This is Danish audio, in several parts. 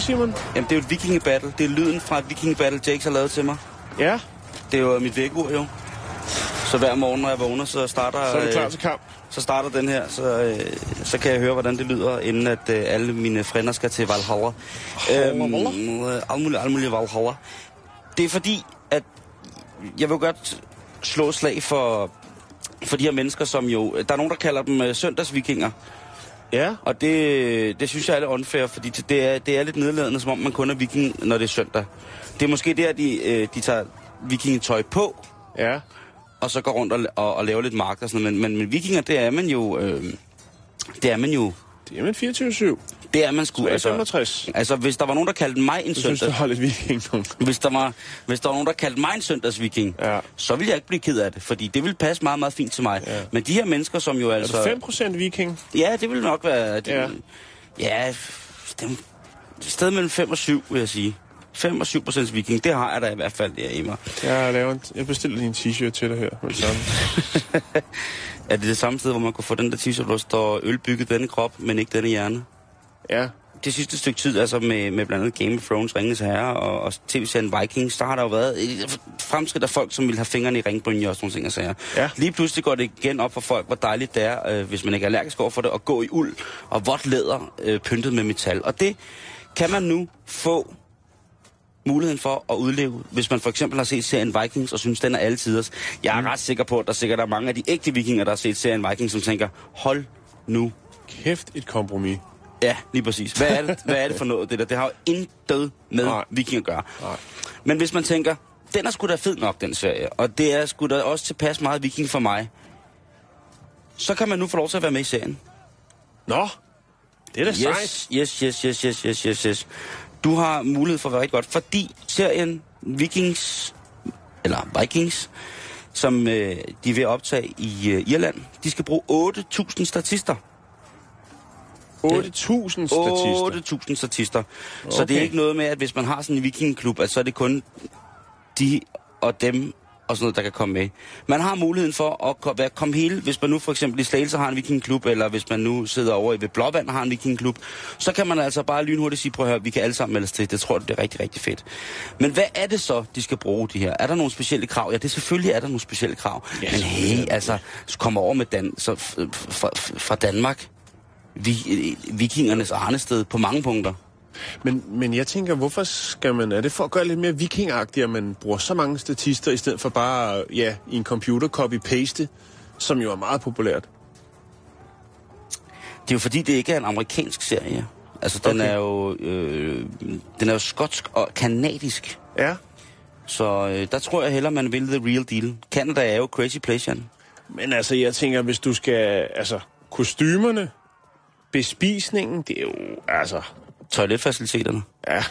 Ske, Simon? Jamen, det er jo et vikingebattle. Det er lyden fra et vikingebattle, Jakes har lavet til mig. Ja, Det er jo mit vækkeur, jo. Så hver morgen, når jeg vågner, så starter, så er du klar øh, til kamp. så starter den her. Så, øh, så kan jeg høre, hvordan det lyder, inden at øh, alle mine frænder skal til Valhalla. Øhm, øh, alt muligt Valhalla. Det er fordi, at jeg vil godt slå slag for, for de her mennesker, som jo... Der er nogen, der kalder dem øh, søndagsvikinger. Ja, Og det, det synes jeg er lidt unfair, fordi det er, det er lidt nedladende, som om man kun er viking, når det er søndag. Det er måske der, de, øh, de tager vikingetøj på, ja. og så går rundt og, og, og laver lidt marked og sådan noget. Men, men, men vikinger, det er man jo... Øh, det er man jo... Det er med 24-7. Det er man sgu. Er 65. altså, hvis der var nogen, der kaldte mig en synes, søndag... har lidt viking. Hvis der, var, hvis der var nogen, der kaldte mig en søndagsviking, Ja. så ville jeg ikke blive ked af det, fordi det ville passe meget, meget fint til mig. Ja. Men de her mennesker, som jo Er altså... du 5% viking? Ja, det vil nok være... Det, Ja. ja. Ja, dem, et sted mellem 5 og 7, vil jeg sige. 5 og 7 procents viking, det har jeg da i hvert fald der i mig. Jeg, laver en, jeg bestiller lige en t-shirt til dig her. Med samme. Er det det samme sted, hvor man kunne få den der t-shirt, hvor der står øl bygget denne krop, men ikke denne hjerne? Ja, Det sidste stykke tid, altså med, med blandt andet Game of Thrones, Ringens Herre og, og tv-serien Vikings, der har der jo været et fremskridt af folk, som vil have fingrene i ringbrynje og sådan nogle ting og sager. Ja. Lige pludselig går det igen op for folk, hvor dejligt det er, øh, hvis man ikke er allergisk over for det, at gå i uld og vådt læder øh, pyntet med metal. Og det kan man nu få muligheden for at udleve, hvis man for eksempel har set serien Vikings og synes, den er alle tiders. Jeg er mm. ret sikker på, at der sikkert er mange af de ægte vikinger, der har set serien Vikings, som tænker, hold nu kæft et kompromis. Ja, lige præcis. Hvad er det, hvad er det for noget, det der? Det har jo intet med Nej. viking at gøre. Nej. Men hvis man tænker, den er sgu da fed nok, den serie, og det er sgu da også tilpas meget viking for mig, så kan man nu få lov til at være med i serien. Nå, det er da sejt. Yes, yes, yes, yes, yes, yes, yes, yes. Du har mulighed for at være rigtig godt, fordi serien Vikings, eller Vikings, som øh, de er ved at optage i øh, Irland, de skal bruge 8.000 statister. 8.000 statister. 8.000 statister. Okay. Så det er ikke noget med, at hvis man har sådan en vikingklub, at så er det kun de og dem og sådan noget, der kan komme med. Man har muligheden for at være, komme hele, hvis man nu for eksempel i Slagelse har en vikingklub, eller hvis man nu sidder over i ved Blåvand har en vikingklub, så kan man altså bare lynhurtigt sige, prøv at høre, vi kan alle sammen melde os til. Det tror jeg, det er rigtig, rigtig fedt. Men hvad er det så, de skal bruge de her? Er der nogle specielle krav? Ja, det selvfølgelig er der nogle specielle krav. Ja, Men er hey, altså, så kom over med Dan, så, fra, fra Danmark. Vi, vikingernes arnested på mange punkter. Men, men jeg tænker, hvorfor skal man... Er det for at gøre lidt mere vikingagtigt, at man bruger så mange statister, i stedet for bare, ja, i en computer copy-paste, som jo er meget populært? Det er jo fordi, det ikke er en amerikansk serie. Altså, den Okay. er jo øh, den er jo skotsk og kanadisk. Ja. Så øh, der tror jeg hellere, man vil the real deal. Canada er jo crazy place, Jan. Men altså, jeg tænker, hvis du skal... Altså, kostymerne, bespisningen, det er jo... Altså, Toiletfaciliteterne. ja...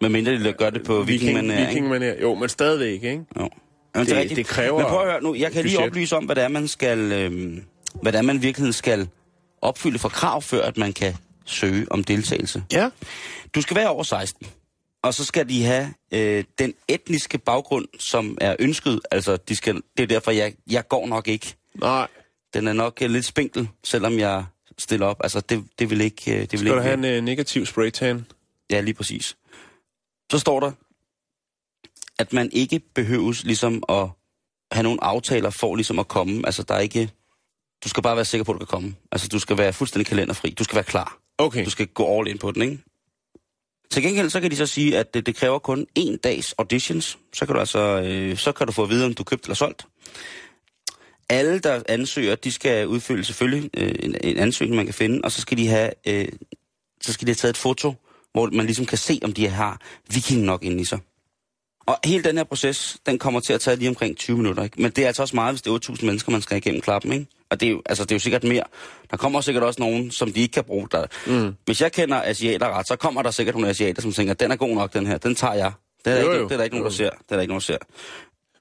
Med mindre de gør det på Viking, vikingmanér, ikke? Jo, men stadigvæk, ikke? Jo. Jamen, Det- rigtigt. det kræver Men prøv at høre nu, jeg kan lige budget. oplyse om, hvad det er, man skal... Øh, hvad det er, man i virkeligheden skal opfylde for krav, før at man kan søge om deltagelse. Ja. Du skal være over 16. Og så skal de have øh, den etniske baggrund, som er ønsket. Altså, de skal, det er derfor, jeg, jeg går nok ikke. Nej. Den er nok øh, lidt spinkel, selvom jeg stiller op. Altså, det, det vil ikke... øh, Det vil Skal ikke du have en uh, negativ spraytan? Ja, lige præcis. Så står der, at man ikke behøves ligesom at have nogle aftaler for ligesom at komme. Altså, der er ikke... Du skal bare være sikker på, at du kan komme. Altså, du skal være fuldstændig kalenderfri. Du skal være klar. Okay. Du skal gå all in på den, ikke? Til gengæld så kan de så sige, at det, det kræver kun en dags auditions. Så kan du altså øh, så kan du få at vide, om du købt eller solgt. Alle, der ansøger, de skal udfylde selvfølgelig øh, en, en ansøgning, man kan finde, og så skal de have, øh, så skal de have taget et foto hvor man ligesom kan se, om de har viking nok inde i sig. Og hele den her proces, den kommer til at tage lige omkring 20 minutter. Ikke? Men det er altså også meget, hvis det er 8.000 mennesker, man skal igennem klappen. Ikke? Og det er, jo, altså, det er jo sikkert mere. Der kommer sikkert også nogen, som de ikke kan bruge. Der. Mm. Hvis jeg kender asiater ret, så kommer der sikkert nogle asiater, som tænker, den er god nok, den her. Den tager jeg. Det er, Jo, ikke, jo. det er der ikke nogen, der ser. Det er der ikke nogen, der ser.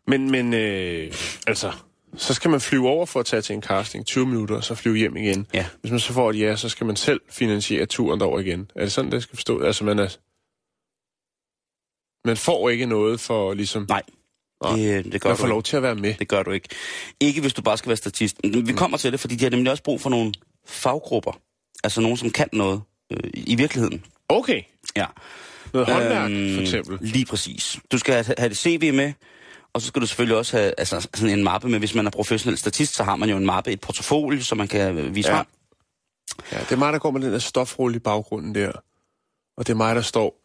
Men, men øh, altså, så skal man flyve over for at tage til en casting 20 minutter, og så flyve hjem igen. Ja. Hvis man så får et ja, så skal man selv finansiere turen derover igen. Er det sådan, det skal forstå? Altså, man er... Man får ikke noget for ligesom... Nej, det, det gør du får lov til at være med. Det gør du ikke. Ikke hvis du bare skal være statist. Vi kommer til det, fordi de har nemlig også brug for nogle faggrupper. Altså nogen, som kan noget øh, i virkeligheden. Okay. Ja. Noget håndværk, Øhm, for eksempel. Lige præcis. Du skal have, have det CV med, og så skal du selvfølgelig også have altså, sådan en mappe med. Hvis man er professionel statist, så har man jo en mappe, et portfolio, som man kan øh, vise Ja. frem. Ja, det er mig, der går med den der stofrulle i baggrunden der. Og det er mig, der står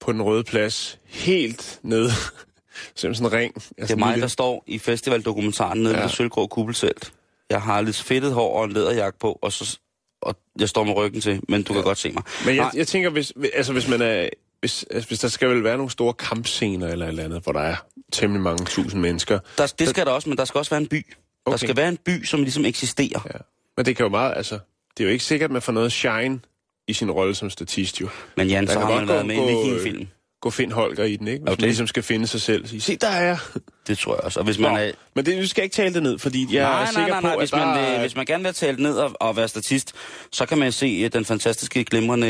på den røde plads, helt nede. Som sådan en ring. Altså Det er mig, der står i festivaldokumentaren nede ja. Ved sølvgrå kuppeltelt. Jeg har lidt fedtet hår og en læderjakke på, og, så, og jeg står med ryggen til, men du ja. kan godt se mig. Men jeg, Nej. jeg tænker, hvis, altså, hvis man er... Hvis, altså, hvis der skal vel være nogle store kampscener eller et eller andet, hvor der er temmelig mange tusind mennesker. Der, det skal der også, men der skal også være en by. Okay. Der skal være en by, som ligesom eksisterer. Ja. Men det kan jo meget, altså... Det er jo ikke sikkert, at man får noget shine i sin rolle som statist, jo. Men Jan, Der så har man gå- været med i en øh, vikingfilm. Gå find Holger i den, ikke? Hvis Okay. man ligesom skal finde sig selv sige, se, der er jeg. Det tror jeg også. Og hvis man Nå, er... Men det, vi skal ikke tale det ned, fordi jeg nej, er nej, sikker nej, nej. på, Hvis, at der man er... vil, hvis man gerne vil tale ned og, og være statist, så kan man se øh, den fantastiske, glimrende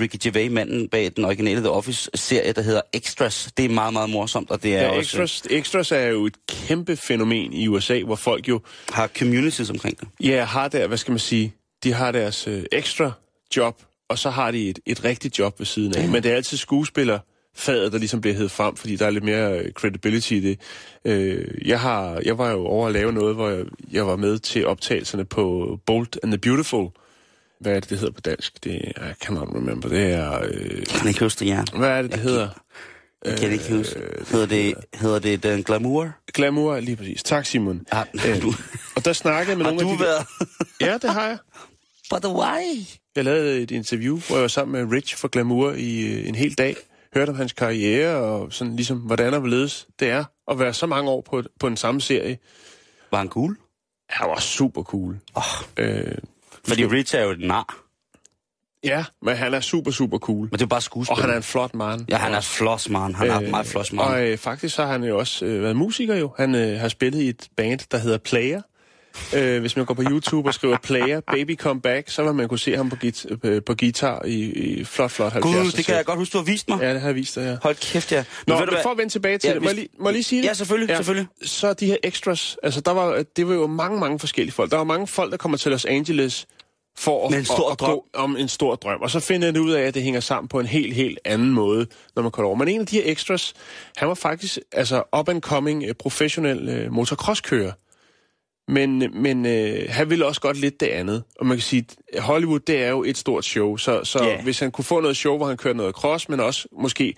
Ricky Gervais, manden bag den originale The Office-serie, der hedder Extras. Det er meget, meget morsomt, og det er Ja, også... extras, extras er jo et kæmpe fænomen i USA, hvor folk jo har communities omkring det. ja, har der, hvad skal man sige, de har deres øh, ekstra job, og så har de et, et rigtigt job ved siden af. Men det er altid skuespiller faget, der ligesom bliver hævet frem, fordi der er lidt mere øh, credibility i det. Øh, jeg, har, jeg var jo over at lave noget, hvor jeg, jeg var med til optagelserne på Bold and the Beautiful. Hvad er det, det hedder på dansk? Det er, I cannot remember. Det er... Øh, Kan ikke huske det, Jan? hvad er det, det hedder? Jeg kan ikke huske. Hedder det, hedder det Den Glamour? Glamour, lige præcis. Tak, Simon. Har, Øh, du, Og der snakkede jeg med har nogle du af de... været... Ja, det har jeg. But why? Jeg lavede et interview, hvor jeg var sammen med Rich fra Glamour i øh, en hel dag. Hørte om hans karriere og sådan ligesom, hvordan og hvorledes det er at være så mange år på, på en samme serie. Var han cool? Han var super cool. Oh, Øh, fordi Rich er jo et nar. ja, men han er super, super cool. Men det er bare skuespil. Og han er en flot mand. Ja, han er floss, man. Han er meget floss, man. Og øh, faktisk så har han jo også øh, været musiker jo. Han øh, har spillet i et band, der hedder Player. Øh, hvis man går på YouTube og skriver Player, Baby Come Back, så vil man kunne se ham på, git- øh, på guitar i, i flot, flot 70'er. Gud, det kan jeg godt huske, du har vist mig. Ja, det har jeg vist dig, ja. Hold kæft, ja. Nå, men du hvad? for at vende tilbage til Ja, det, må, hvis- jeg lige, må jeg lige sige det? Ja, selvfølgelig, selvfølgelig. Så de her extras, altså der var, det var jo mange, mange forskellige folk. Der var mange folk, der kommer til Los Angeles for at, en stor at, at drøm. gå om en stor drøm. Og så finder jeg ud af, at det hænger sammen på en helt, helt anden måde, når man kommer over. Men en af de her extras, han var faktisk altså up and coming uh, professionel uh, motocrosskører. Men, men øh, han ville også godt lidt det andet. Og man kan sige, at Hollywood, det er jo et stort show. Så, så yeah. hvis han kunne få noget show, hvor han kørte noget cross, men også måske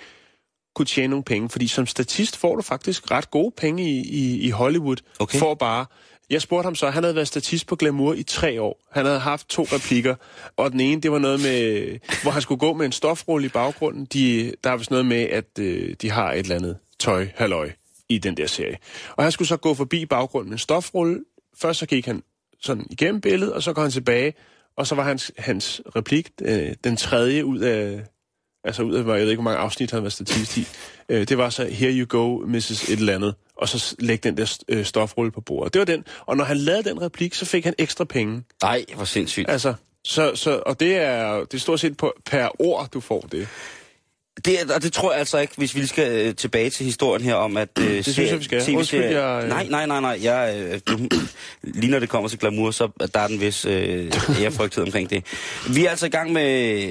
kunne tjene nogle penge. Fordi som statist får du faktisk ret gode penge i, i, i Hollywood. Okay. For bare... Jeg spurgte ham så, han havde været statist på Glamour i tre år. Han havde haft to replikker, og den ene, det var noget med, hvor han skulle gå med en stofrulle i baggrunden. De, der er vist noget med, at øh, de har et eller andet tøj, halløj, i den der serie. Og han skulle så gå forbi baggrunden med en stofrulle. Først så gik han sådan igennem billedet, og så går han tilbage, og så var hans, hans replik øh, den tredje ud af, altså ud af, jeg ved ikke, hvor mange afsnit han var statist i. Øh, det var så, here you go, Mrs. Et eller andet, og så læg den der øh, stofrulle på bordet. Det var den, og når han lavede den replik, så fik han ekstra penge. Nej, hvor sindssygt. Altså, så, så, og det er, det er stort set på, per ord, du får det. Det, er- og det tror jeg altså ikke, hvis vi skal øh, tilbage til historien her om, at... Øh, det synes jeg, vi skal. Undskyld, jeg, øh- Nej, nej, nej, nej. Jeg, øh, du, lige når det kommer til glamour, så der er den vis øh, ærefrygthed omkring det. Vi er altså i gang med,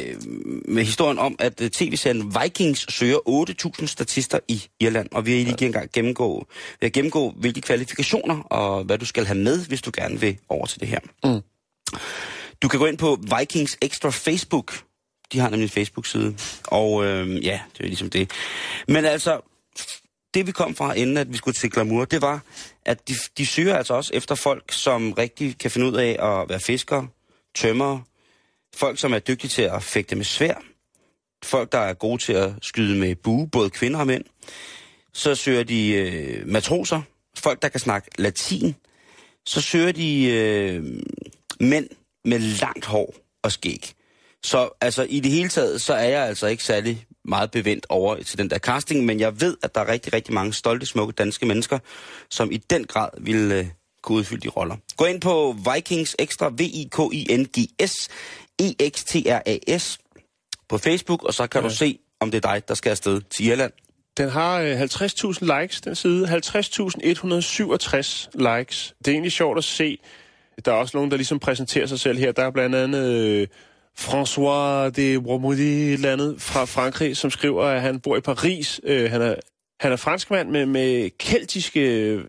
med historien om, at øh, tv-serien Vikings søger 8.000 statister i Irland, og vi har lige engang gennemgå, vi har gennemgå, hvilke kvalifikationer og hvad du skal have med, hvis du gerne vil over til det her. Mm. Du kan gå ind på Vikings Extra Facebook. De har nemlig en Facebook-side. Og øh, ja, det er ligesom det. Men altså, det vi kom fra, inden at vi skulle til Glamour, det var, at de, de søger altså også efter folk, som rigtig kan finde ud af at være fiskere, tømmer, folk, som er dygtige til at fægte med svær, folk, der er gode til at skyde med bue, både kvinder og mænd. Så søger de øh, matroser, folk, der kan snakke latin. Så søger de øh, mænd med langt hår og skæg. Så altså, i det hele taget, så er jeg altså ikke særlig meget bevendt over til den der casting, men jeg ved, at der er rigtig, rigtig mange stolte, smukke danske mennesker, som i den grad vil øh, kunne udfylde de roller. Gå ind på Vikings Extra, V-I-K-I-N-G-S, E-X-T-R-A-S, på Facebook, og så kan ja. du se, om det er dig, der skal afsted til Irland. Den har øh, 50.000 likes, den side. 50.167 likes. Det er egentlig sjovt at se. Der er også nogen, der ligesom præsenterer sig selv her. Der er blandt andet øh, François de Bromody, et eller andet fra Frankrig, som skriver, at han bor i Paris. Øh, han er han er franskmand med, med keltiske...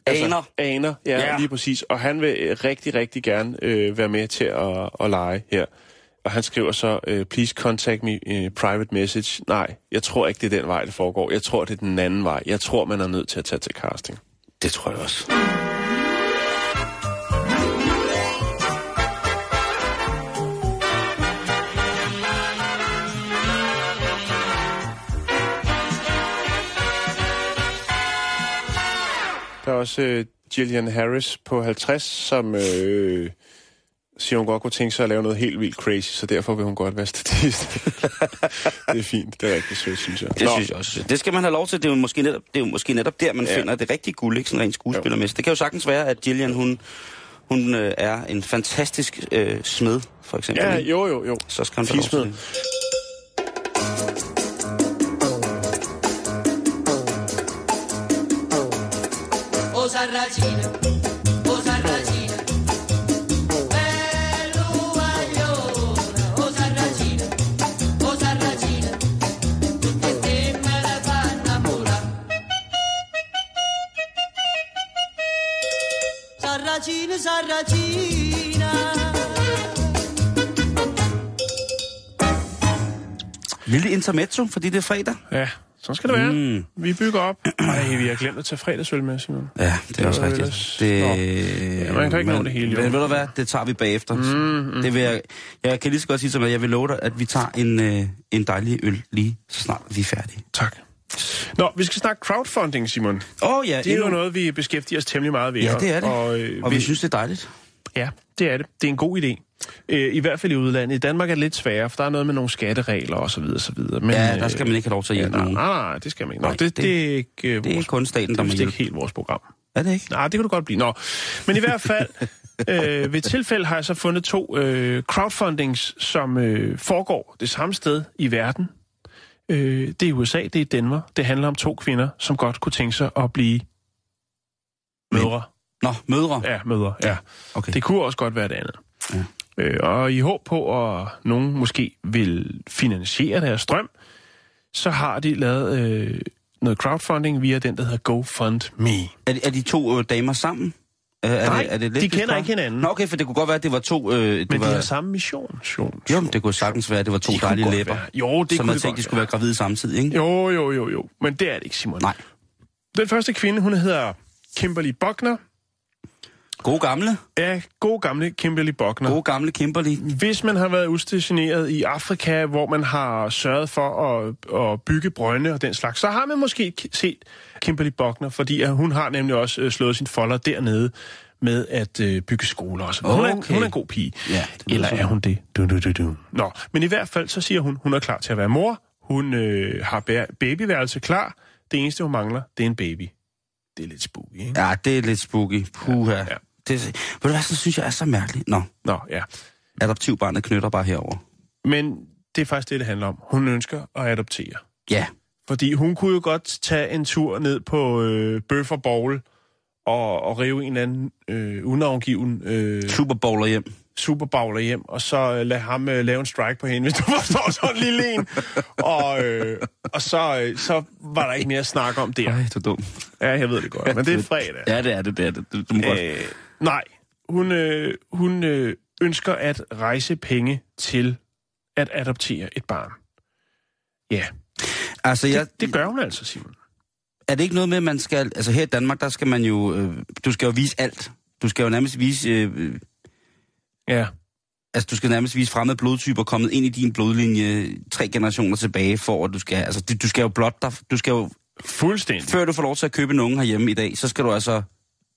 Aner. aner, ja, Ja. lige præcis. Og han vil øh, rigtig, rigtig gerne øh, være med til at, at lege her. Og han skriver så, øh, please contact me uh, private message. Nej, jeg tror ikke, det er den vej, det foregår. Jeg tror, det er den anden vej. Jeg tror, man er nødt til at tage til casting. Det tror jeg også. Også øh, Gillian Harris på 50, som øh, siger, hun godt kunne tænke sig at lave noget helt vildt crazy, så derfor vil hun godt være statist. det er fint. Det er rigtig sødt, synes jeg. Det Nå. synes jeg også. Det skal man have lov til. Det er jo måske netop, det er jo måske netop der, man ja. Finder det rigtige guld, ikke? Sådan rent skuespillermæssigt. Det kan jo sagtens være, at Gillian, hun, hun øh, er en fantastisk øh, smed, for eksempel. Ja, jo, jo, jo. Så skal til Fismed. Sarracina, o Sarracina, bello guagliona, o Sarracina, o Sarracina, tutte ste me le fanno innamorare. Sarracina, Sarracina. Lille intermezzo, fordi det er fredag. Ja, så skal det være. Mm. Vi bygger op. Nej, vi har glemt at tage fredagsøl med, Simon. Ja, det er også rigtigt. ellers- Det, Nå. Ja, man kan ikke nå det hele, jo. Men ved du hvad, det tager vi bagefter. Mm, mm. Det vil jeg, jeg kan lige så godt sige som, at jeg vil love dig, at vi tager en, øh, en dejlig øl lige så snart vi er færdige. Tak. Nå, vi skal snakke crowdfunding, Simon. Åh oh, ja, Det er jo endnu- noget, vi beskæftiger os temmelig meget ved. Ja, det er det. Og, øh, Og vi synes, det er dejligt. Ja, det er det. Det er en god idé. Øh, I hvert fald i udlandet. I Danmark er det lidt sværere, for der er noget med nogle skatteregler og så videre, så videre. Men, Ja, der skal man ikke have lov til at ja, hjælpe nej, nogen. nej, nej, det skal man ikke. Nå, Nej, det, det, det- det, er ikke øh, Det er vores, kun staten, det der er må vist ikke hjælpe. helt vores program. Er det ikke? Nej, det kunne det godt blive. Nå. Men i hvert fald, øh, ved tilfælde har jeg så fundet to øh, crowdfundings, som øh, foregår det samme sted i verden. Øh, det er i USA, det er Denver. Det handler om to kvinder, som godt kunne tænke sig at blive mødre. Nå, mødre. Ja, mødre, ja. Okay. Det kunne også godt være det andet. Ja. Øh, og i håb på, at nogen måske vil finansiere deres strøm, så har de lavet øh, noget crowdfunding via den, der hedder GoFundMe. Er, de, er de to øh, damer sammen? Øh, er Nej, det, er det de lesbisk kender ikke hinanden. Nå, okay, for det kunne godt være, at det var to... Øh, det Men var, de har samme mission. mission. Jo, det kunne sagtens være, at det var to De dejlige læber. være. Jo, det som kunne jeg det tænkte, godt de skulle være gravide samtidig, ikke? Jo, jo, jo, jo. Men det er det ikke, Simon. Nej. Den første kvinde, hun hedder Kimberly Buckner. Gode gamle. Ja, god gamle Kimberly Buckner. Gode gamle Kimberly. Hvis man har været udstationeret i Afrika, hvor man har sørget for at, at bygge brønde og den slags, så har man måske set Kimberly Buckner, fordi hun har nemlig også øh, slået sin folder dernede med at øh, bygge skoler og så videre. Hun, er, Okay. hun er en god pige. Ja, det Eller sådan. er hun det? Du, du, du, du. Nå, men i hvert fald så siger hun, hun er klar til at være mor. Hun øh, har babyværelse klar. Det eneste, hun mangler, det er en baby. Det er lidt spooky, ikke? Ja, det er lidt spooky. Puha. Ja, ja. Det, ved du hvad, så synes jeg er så mærkeligt. Nå, Nå, ja. adoptivbarnet knytter bare herover. Men det er faktisk det, det handler om. Hun ønsker at adoptere. Ja, Fordi hun kunne jo godt tage en tur ned på øh, Bøffer Bowl og, og rive en eller anden øh, unavngiven øh, Super Bowler hjem. superbowler hjem, og så øh, lade ham øh, lave en strike på hende, hvis du forstår sådan en lille en. Og, øh, og så, øh, så var der ikke mere at snakke om der. Ej, du er dum. Ja, jeg ved det godt, men det er fredag. Ja, det er det, det er det. Du, du må godt. Nej, hun, øh, hun øh, ønsker at rejse penge til at adoptere et barn. Ja, Altså, jeg, det, det gør hun altså, Simon. er det ikke noget med, at man skal... Altså, her i Danmark, der skal man jo... Øh, du skal jo vise alt. Du skal jo nærmest vise... Øh, øh, Ja. altså du skal nærmest vise fremmede blodtyper kommet ind i din blodlinje tre generationer tilbage, for at du skal, altså du, du skal jo blot dig, du skal jo, Fuldstændig. før du får lov til at købe en unge herhjemme i dag, så skal du altså,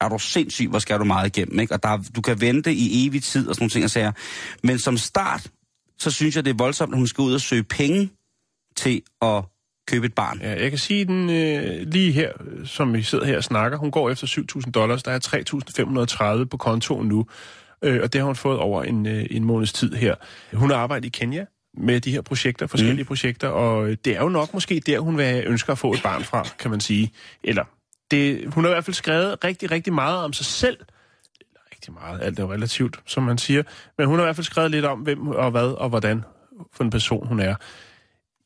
er du sindssyg, hvor skal du meget igennem, ikke? Og der, er- du kan vente i evig tid og sådan nogle ting og sager. Men som start, så synes jeg, det er voldsomt, at hun skal ud og søge penge til at købe et barn. Ja, jeg kan sige den øh, lige her, som vi sidder her og snakker. Hun går efter 7.000 dollars. Der er 3.530 på kontoen nu. Øh, og det har hun fået over en, øh, en måneds tid her. Hun har arbejdet i Kenya med de her projekter, forskellige mm. projekter, og øh, det er jo nok måske der, hun vil ønsker at få et barn fra, kan man sige. Eller, det, hun har i hvert fald skrevet rigtig, rigtig meget om sig selv. Rigtig meget, alt er relativt, som man siger. Men hun har i hvert fald skrevet lidt om, hvem og hvad og hvordan for en person hun er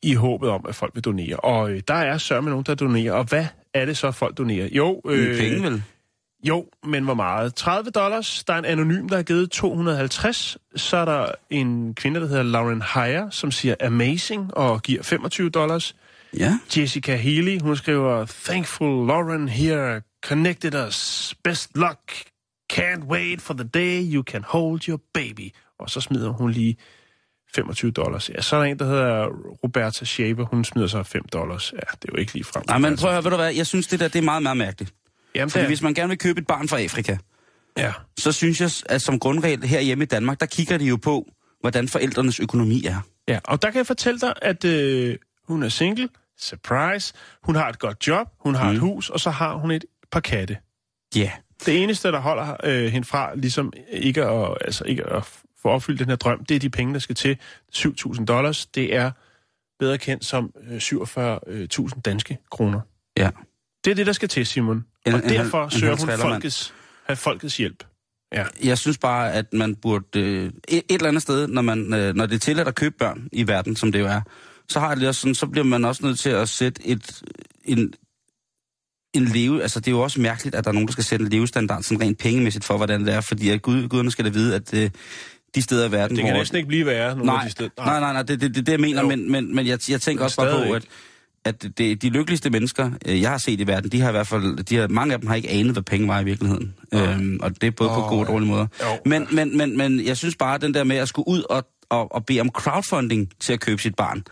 i håbet om, at folk vil donere. Og øh, der er sørme nogen, der donerer. Og hvad er det så, folk donerer? Jo, Øh, penge vel? jo, men hvor meget? 30 dollars. Der er en anonym, der har givet 250. Så er der en kvinde, der hedder Lauren Heyer, som siger amazing og giver 25 dollars. Ja. Jessica Healy, hun skriver, Thankful Lauren here connected us. Best luck. Can't wait for the day you can hold your baby. Og så smider hun lige 25 dollars. Ja, så er der en, der hedder Roberta Shaver. Hun smider så 5 dollars. Ja, det er jo ikke lige frem. Nej, men prøv at høre, ved du hvad, jeg synes, det der det er meget, meget mærkeligt. Jamen, Fordi det hvis man gerne vil købe et barn fra Afrika, Ja. så synes jeg, at som grundregel herhjemme i Danmark, der kigger de jo på, hvordan forældrenes økonomi er. Ja, og der kan jeg fortælle dig, at øh, hun er single. Surprise. Hun har et godt job, hun har mm. et hus, og så har hun et par katte. Ja. Yeah. Det eneste, der holder øh, hende fra ligesom ikke at, altså ikke at få opfyldt den her drøm, det er de penge, der skal til. 7.000 dollars, det er bedre kendt som øh, 47.000 danske kroner. Ja. Det er det, der skal til, Simon. En- og en derfor en søger halv hun folkets, have folkets hjælp. Ja. Jeg synes bare, at man burde... Øh, et, et eller andet sted, når, man, øh, når det er tilladt at købe børn i verden, som det jo er, så har jeg det også sådan, så bliver man også nødt til at sætte et, en, en leve... Altså, det er jo også mærkeligt, at der er nogen, der skal sætte en levestandard sådan rent pengemæssigt for, hvordan det er, fordi at Gud, guderne skal da vide, at øh, de steder i verden, Det kan hvor... næsten ikke blive værre, nogle af Nej, de steder. nej, nej, nej, det er det, det, det, jeg mener, Jo. men, men, men jeg, jeg tænker også bare på, at, at det, de lykkeligste mennesker, øh, jeg har set i verden, de har i hvert fald, de har, mange af dem har ikke anet, hvad penge var i virkeligheden. Øhm, og det er både oh, på gode og ja. dårlige måder. Jo. Men, men, men, men jeg synes bare, at den der med at skulle ud og, og, og bede om crowdfunding til at købe sit barn,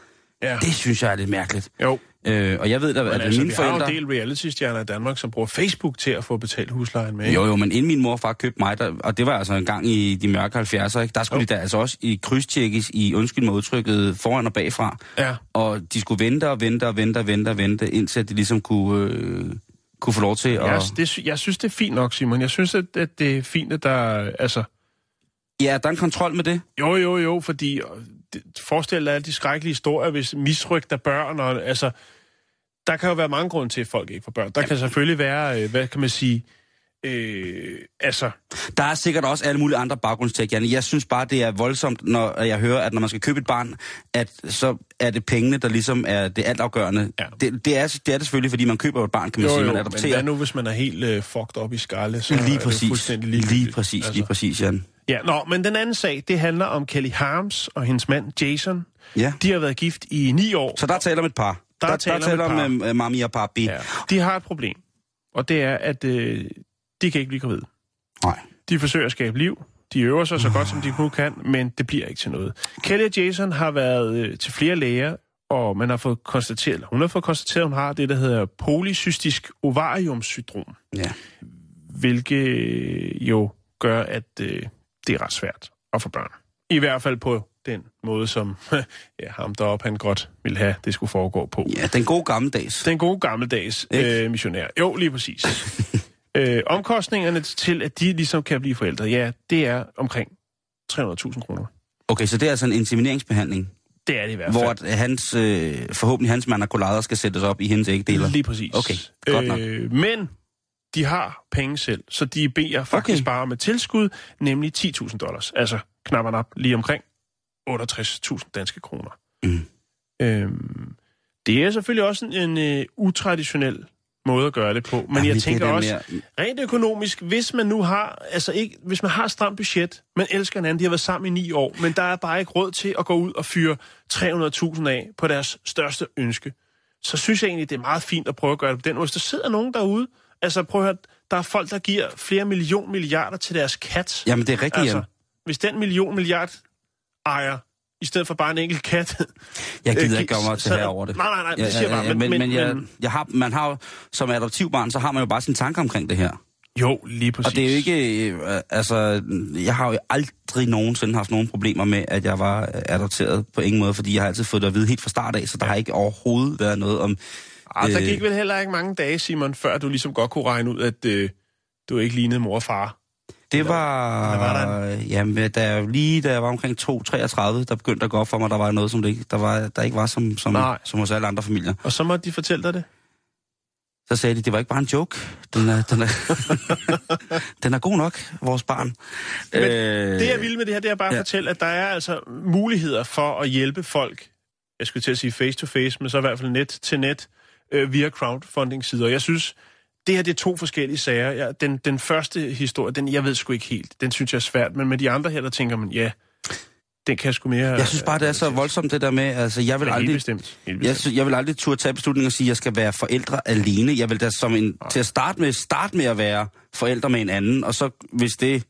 Ja. det synes jeg er lidt mærkeligt. Jo, Øh, og jeg ved da, at altså, mine vi har jo forældre... en del reality-stjerner i Danmark, som bruger Facebook til at få betalt huslejen med. ikke? Jo, jo, men inden min mor og far købte mig, der, og det var altså en gang i de mørke 70'er, ikke? der skulle Jo. de da altså også i krydstjekkes i, undskyld mig udtrykket, foran og bagfra. Ja. Og de skulle vente og vente og vente og vente og vente, indtil de ligesom kunne, øh, kunne få lov til at... Jeg, det, jeg synes, det er fint nok, Simon. Jeg synes, at, at det er fint, at der... Altså, Ja, der er en kontrol med det. jo, jo, jo, fordi... det- Forestil dig alle de skrækkelige historier, hvis misrygt af børn, og altså... Der kan jo være mange grunde til, at folk ikke får børn. Der kan selvfølgelig være, øh, hvad kan man sige... Øh, altså, Der er sikkert også alle mulige andre baggrundstæk, Janne. Jeg synes bare, det er voldsomt, når jeg hører, at når man skal købe et barn, at så er det pengene, der ligesom er det altafgørende. Ja. Det, det, er, det er det selvfølgelig, fordi man køber et barn, kan man jo, sige. jo, Man men adopterer. hvad nu, hvis man er helt øh, fucked op i skalle? Så er Lige det præcis. fuldstændig Lige ligegyldigt. præcis, Altså. lige præcis, Jan. Ja, nå, men den anden sag, det handler om Kelly Harms og hendes mand Jason. Ja. De har været gift i ni år. Så der taler om et par. Der der, taler der taler om om uh, mami og papi. Ja. De har et problem, og det er, at øh, de kan ikke blive gravid. Nej. De forsøger at skabe liv. De øver sig så godt, som de nu kan, men det bliver ikke til noget. Kelly og Jason har været øh, til flere læger, og man har fået konstateret, hun har fået konstateret, at hun har det, der hedder polycystisk ovariumsyndrom, Ja. hvilket øh, jo gør, at øh, det er ret svært at få børn. I hvert fald på den måde, som ja, ham deroppe han godt ville have, det skulle foregå på. ja, den gode gammeldags. Den gode gammeldags øh, missionær. Jo, lige præcis. øh, omkostningerne til, at de ligesom kan blive forældre, ja, det er omkring 300.000 kroner. Okay, så det er altså en insemineringsbehandling, Det er det i hvert fald. hvor hans, øh, forhåbentlig hans manakulader skal sættes op i hendes ægdeler. Lige præcis. Okay, godt nok. Øh, men de har penge selv, så de beder faktisk Okay. bare med tilskud, nemlig 10.000 dollars. Altså knapper op lige omkring 68.000 danske kroner. Mm. Øhm, det er selvfølgelig også en, en øh, utraditionel måde at gøre det på, men Jamen, jeg tænker også, med rent økonomisk, hvis man nu har, altså ikke, hvis man har stramt budget, man elsker hinanden, de har været sammen i ni år, men der er bare ikke råd til at gå ud og fyre 300.000 af på deres største ønske, så synes jeg egentlig, det er meget fint at prøve at gøre det på den måde. Hvis der sidder nogen derude, altså prøv at høre, der er folk, der giver flere million milliarder til deres kat. Jamen, det er rigtigt, altså, hvis den million milliard ejer, i stedet for bare en enkelt kat. Jeg gider Øh, ikke gøre mig til her over det. Nej, nej, nej, det siger jeg bare, men- men, men- jeg, jeg har, man har som adoptivbarn, så har man jo bare sine tanker omkring det her. Jo, lige præcis. Og det er jo ikke, øh, altså, jeg har jo aldrig nogensinde haft nogen problemer med, at jeg var adopteret på ingen måde, fordi jeg har altid fået det at vide helt fra start af, så der har ikke overhovedet været noget om... Ah, der øh, gik vel heller ikke mange dage, Simon, før du ligesom godt kunne regne ud, at øh, du ikke lignede mor og far. Det var, eller var der jamen, da jeg, lige da jeg var omkring 2-33, der begyndte at gå op for mig, der var noget, som det ikke, der var, der ikke var som, som, Nej. som hos alle andre familier. Og så måtte de fortælle dig det. Så sagde de, det var ikke bare en joke. Den er, den er, den er god nok, vores barn. Men øh, Det jeg vil med det her, det er bare at ja. fortælle, at der er altså muligheder for at hjælpe folk, jeg skulle til at sige face to face, men så i hvert fald net til net, øh, via crowdfunding-sider. Jeg synes, det her det er to forskellige sager. Ja, den, den første historie, den jeg ved sgu ikke helt. Den synes jeg er svært, men med de andre her, der tænker man, ja, den kan jeg sgu mere... Jeg synes bare, det er så voldsomt det der med, altså jeg vil Ja, helt aldrig... bestemt. Helt Jeg, bestemt. sy- jeg vil aldrig turde tage beslutningen og sige, at jeg skal være forældre alene. Jeg vil da som en, til at starte med, starte med at være forældre med en anden, og så hvis det,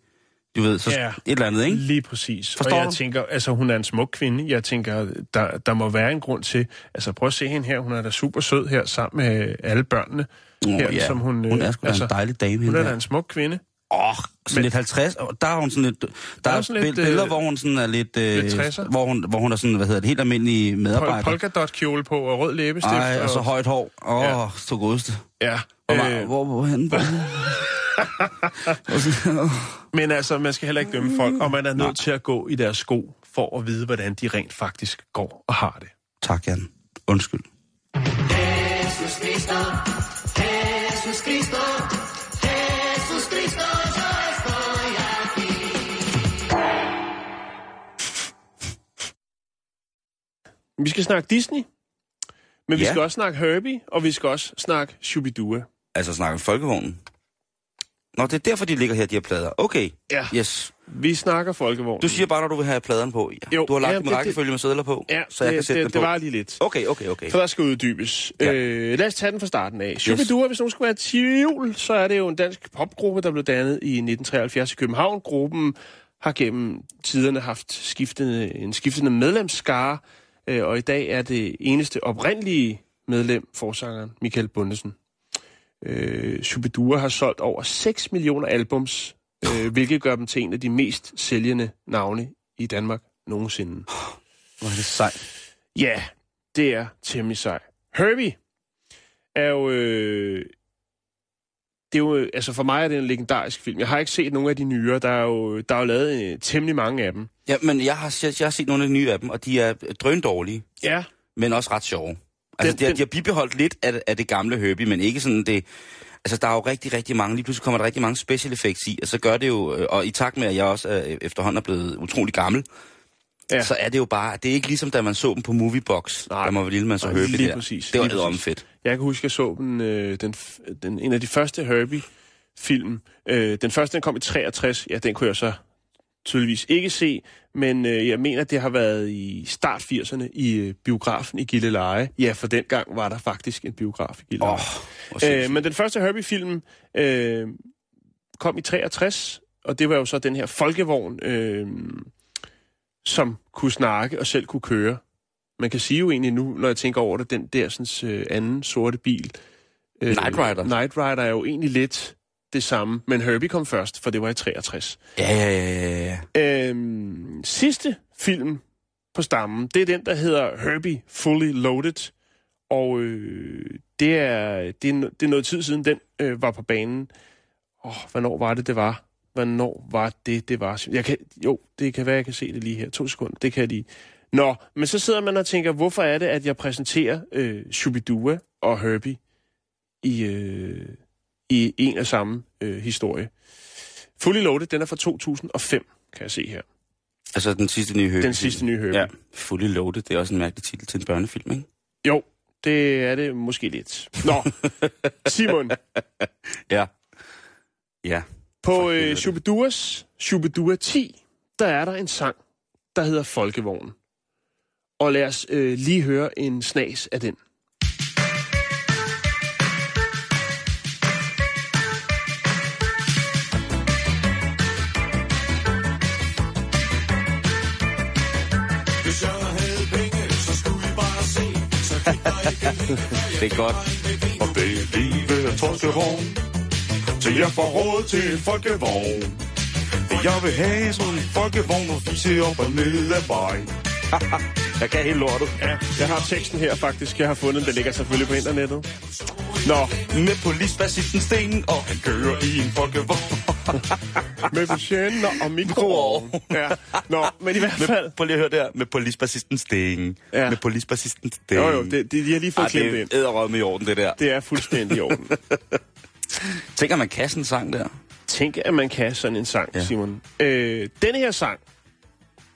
du ved, så Ja. et eller andet, ikke? Lige præcis. Forstår og jeg du? tænker, altså hun er en smuk kvinde. Jeg tænker, der, der må være en grund til... Altså prøv at se hende her. Hun er da super sød her sammen med alle børnene. Nå, her, ja. som hun, hun øh, er sgu da altså, en dejlig dame, Hun er der. da en smuk kvinde. Åh, oh, sådan Men- lidt 50. og Der er hun sådan lidt... Der er er, sådan lidt, bill- billeder, øh, hvor hun sådan er lidt... lidt Øh, 60'er. hvor, hun, hvor hun er sådan, hvad hedder det, helt almindelig Pol- medarbejder. polkadot kjole på og rød læbestift. Ej, og så højt hår. Åh, Ja. oh, så godeste. Ja. Hvor, Øh, øh, hvor, hvor? Og så- åh. men altså, man skal heller ikke dømme folk, og man er nødt til at gå i deres sko, for at vide, hvordan de rent faktisk går og har det. tak, Jan. Undskyld. Jesús Cristo, Jesús Cristo, Vi skal snakke Disney, men vi Ja. skal også snakke Herbie, og vi skal også snakke Shubidua. Altså snakker folkevognen. Nå, det er derfor, de ligger her, de her plader. Okay. Ja. Yes. Vi snakker folkevognen. Du siger bare, når du vil have pladerne på. Ja. Jo, du har lagt ja, det- rækkefølge med sædler på, Ja, så jeg det, kan sætte det, det på. var lige lidt. Okay, okay, okay. For der skal uddybes. Ja. Øh, lad os tage den fra starten af. Shubidua, hvis nogen skulle være tvivl, så er det jo en dansk popgruppe, der blev dannet i 1973 i København. Gruppen har gennem tiderne haft skiftende, en skiftende medlemsskare, øh, og i dag er det eneste oprindelige medlem, forsangeren Michael Bundesen. Øh, Shubidua har solgt over 6 millioner albums, øh, hvilket gør dem til en af de mest sælgende navne i Danmark nogensinde. Hvor er det sejt. Ja, det er temmelig sej. Herbie er jo... Øh, det er jo, øh, altså for mig er det en legendarisk film. Jeg har ikke set nogen af de nyere. Der er jo, der er jo lavet øh, temmelig mange af dem. Ja, men jeg har, jeg, jeg har set nogle af de nye af dem, og de er drøndårlige, Ja. men også ret sjove. Altså, Den- de, har, den- de har bibeholdt lidt af, af det gamle Herbie, men ikke sådan det... Altså, der er jo rigtig, rigtig mange. Lige pludselig kommer der rigtig mange special effects i, og så gør det jo... øh, Og i takt med, at jeg også er, efterhånden er blevet utrolig gammel, Ja. så er det jo bare... Det er ikke ligesom, da man så dem på Moviebox, Nej. da man var lille, man så Herbie lige der. præcis, Det var præcis. fedt. Jeg kan huske, jeg så den, øh, den, den, en af de første Herbie-film. Øh, den første, den kom i 63. Ja, den kunne jeg så tydeligvis ikke se. Men øh, jeg mener, det har været i start 80'erne i øh, biografen i Gilleleje. Ja, for dengang var der faktisk en biograf i Gilleleje. Oh, Øh, men den første Herbie-film øh, kom i 63, og det var jo så den her folkevogn, øh, som kunne snakke og selv kunne køre. Man kan sige jo egentlig nu, når jeg tænker over det, den der sådan, øh, anden sorte bil. Øh, Knight Rider. Knight Rider er jo egentlig lidt det samme, men Herbie kom først, for det var i 63. Ja, ja, ja, ja. Øhm, sidste film på stammen, det er den, der hedder Herbie Fully Loaded. Og øh, det, er, det, er, det er noget tid siden, den øh, var på banen. Åh, hvornår var det, det var? Hvornår var det, det var? Jeg kan, jo, det kan være, jeg kan se det lige her. To sekunder, det kan jeg lige. Nå, men så sidder man og tænker, hvorfor er det, at jeg præsenterer øh, Shubidua og Herbie i, øh, i en og samme øh, historie? Fully Loaded, den er fra 2005, kan jeg se her. Altså den sidste nye Herbie. Den sidste nye Herbie. Ja, Fully Loaded, det er også en mærkelig titel til en børnefilm, ikke? Jo, det er det måske lidt. Nå, Simon, Ja. Ja. På øh, Shubiduras 10, der er der en sang, der hedder Folkevognen. Og lad os øh, lige høre en snas af den. det er godt. Og det baby, jeg tror, det så jeg får råd til en folkevogn jeg vil have sådan en folkevogn Og fise op og ned ad vejen Jeg kan helt lortet. Ja, jeg har teksten her faktisk. Jeg har fundet den. Det ligger selvfølgelig på internettet. Nå, Med polisbassisten Sten Og han kører i en folkevogn med betjener og mikroovn. Ja. Nå, men i hvert fald... Prøv lige at høre der Med polisbassisten Sten Ja. Med polisbassisten Sten Jo, jo, det, det, de har lige fået Ej, klemt det ind. er æderrømme i orden, det der. Det er fuldstændig i orden. Tænker man kan sådan en sang der? Tænk, at man kan sådan en sang. Ja. Simon. Øh, denne her sang,